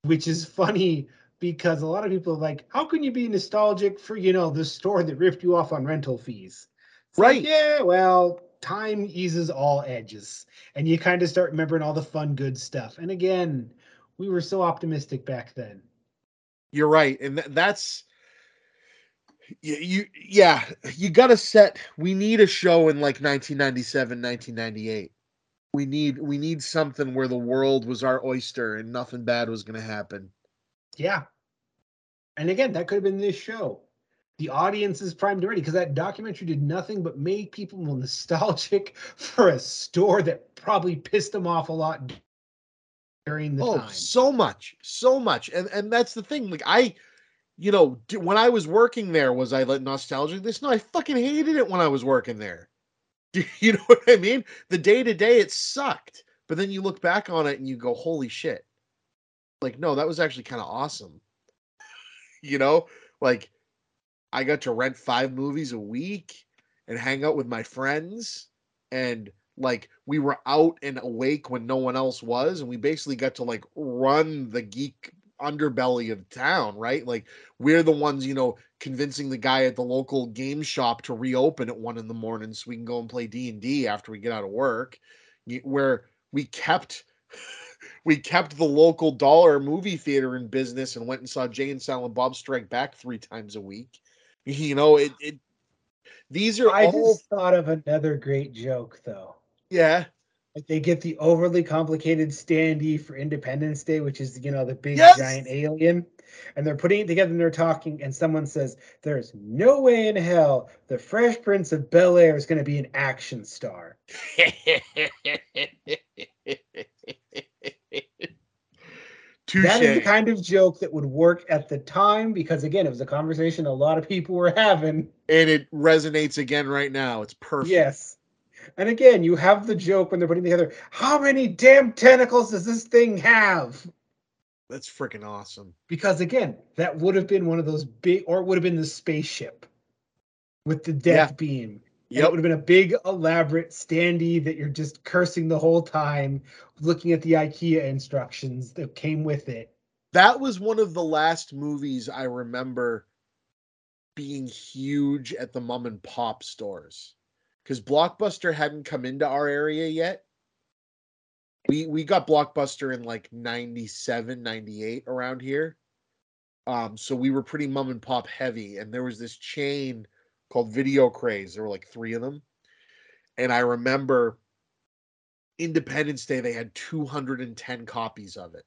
which is funny because a lot of people are like, how can you be nostalgic for, you know, the store that ripped you off on rental fees? It's like, Right. yeah, well, time eases all edges. And you kind of start remembering all the fun, good stuff. And again, we were so optimistic back then. You're right, and th- that's you, you yeah, you got to set we need a show in like 1997, 1998. We need we need something where the world was our oyster and nothing bad was to happen. Yeah. And again, that could have been this show. The audience is primed already because that documentary did nothing but make people nostalgic for a store that probably pissed them off a lot during the oh, time. so much, so much, and and that's the thing. Like I, you know, when I was working there, was I nostalgic? This no, I fucking hated it when I was working there. Do you know what I mean? The day to day, it sucked, but then you look back on it and you go, "Holy shit!" Like, no, that was actually kind of awesome. you know, like I got to rent five movies a week and hang out with my friends and like we were out and awake when no one else was and we basically got to like run the geek underbelly of town right? Like we're the ones you know convincing the guy at the local game shop to reopen at one in the morning so we can go and play d&d after we get out of work. Where we kept we kept the local dollar movie theater in business and went and saw jay and silent bob strike back three times a week. You know it, it these are I all just thought of another great joke though. yeah Like they get the overly complicated standee for Independence Day, which is you know the big Yes! giant alien, and they're putting it together and they're talking, and someone says, "There's no way in hell the Fresh Prince of Bel Air is going to be an action star." That is the kind of joke that would work at the time because again, it was a conversation a lot of people were having. and it resonates again right now. It's perfect. Yes. And again, you have the joke when they're putting together, how many damn tentacles does this thing have? That's freaking awesome. Because again, that would have been one of those big, or it would have been the spaceship with the death Yeah. beam. Yep. It would have been a big, elaborate standee that you're just cursing the whole time, looking at the IKEA instructions that came with it. That was one of the last movies I remember being huge at the mom and pop stores. Because Blockbuster hadn't come into our area yet. We we got Blockbuster in like 97, 98 around here. Um, so we were pretty mom and pop heavy, and there was this chain called Video Craze. There were like three of them. And I remember Independence Day, they had 210 copies of it.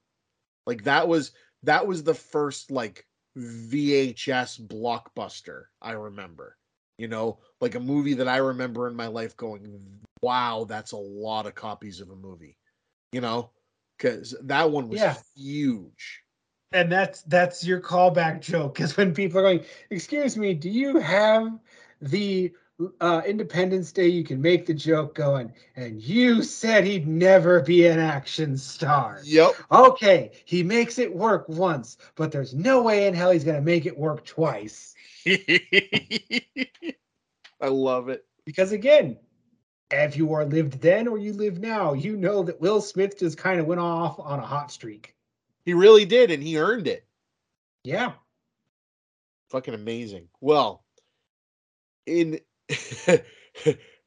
Like that was that was the first like VHS blockbuster I remember. You know, like a movie that I remember in my life going, wow, that's a lot of copies of a movie. You know, because that one was Yeah. huge. And that's that's your callback joke because when people are going, "Excuse me, do you have the uh, Independence Day?" You can make the joke going, and you said he'd never be an action star. Yep. Okay, he makes it work once, but there's no way in hell he's gonna make it work twice. I love it. Because again, if you are lived then or you live now, you know that Will Smith just kind of went off on a hot streak. He really did, and he earned it. Yeah. fucking amazing. Well, in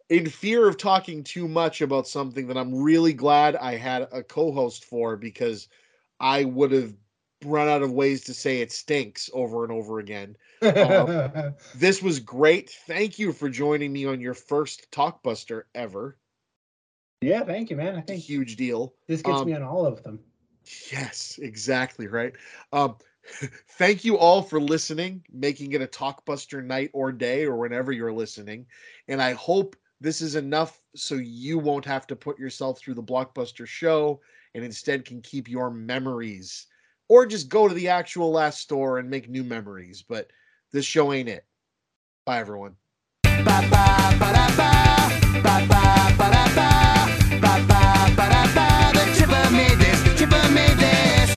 in fear of talking too much about something that I'm really glad I had a co-host for because I would have run out of ways to say it stinks over and over again. Uh, This was great. Thank you for joining me on your first Talkbuster ever. yeah, thank you, man. I a think huge deal. this gets um, me on all of them. Yes, exactly right. Um, Thank you all for listening, making it a Talkbuster night or day or whenever you're listening. And I hope this is enough so you won't have to put yourself through the Blockbuster show and instead can keep your memories or just go to the actual last store and make new memories. But this show ain't it. Bye, everyone. Ba ba ba da ba.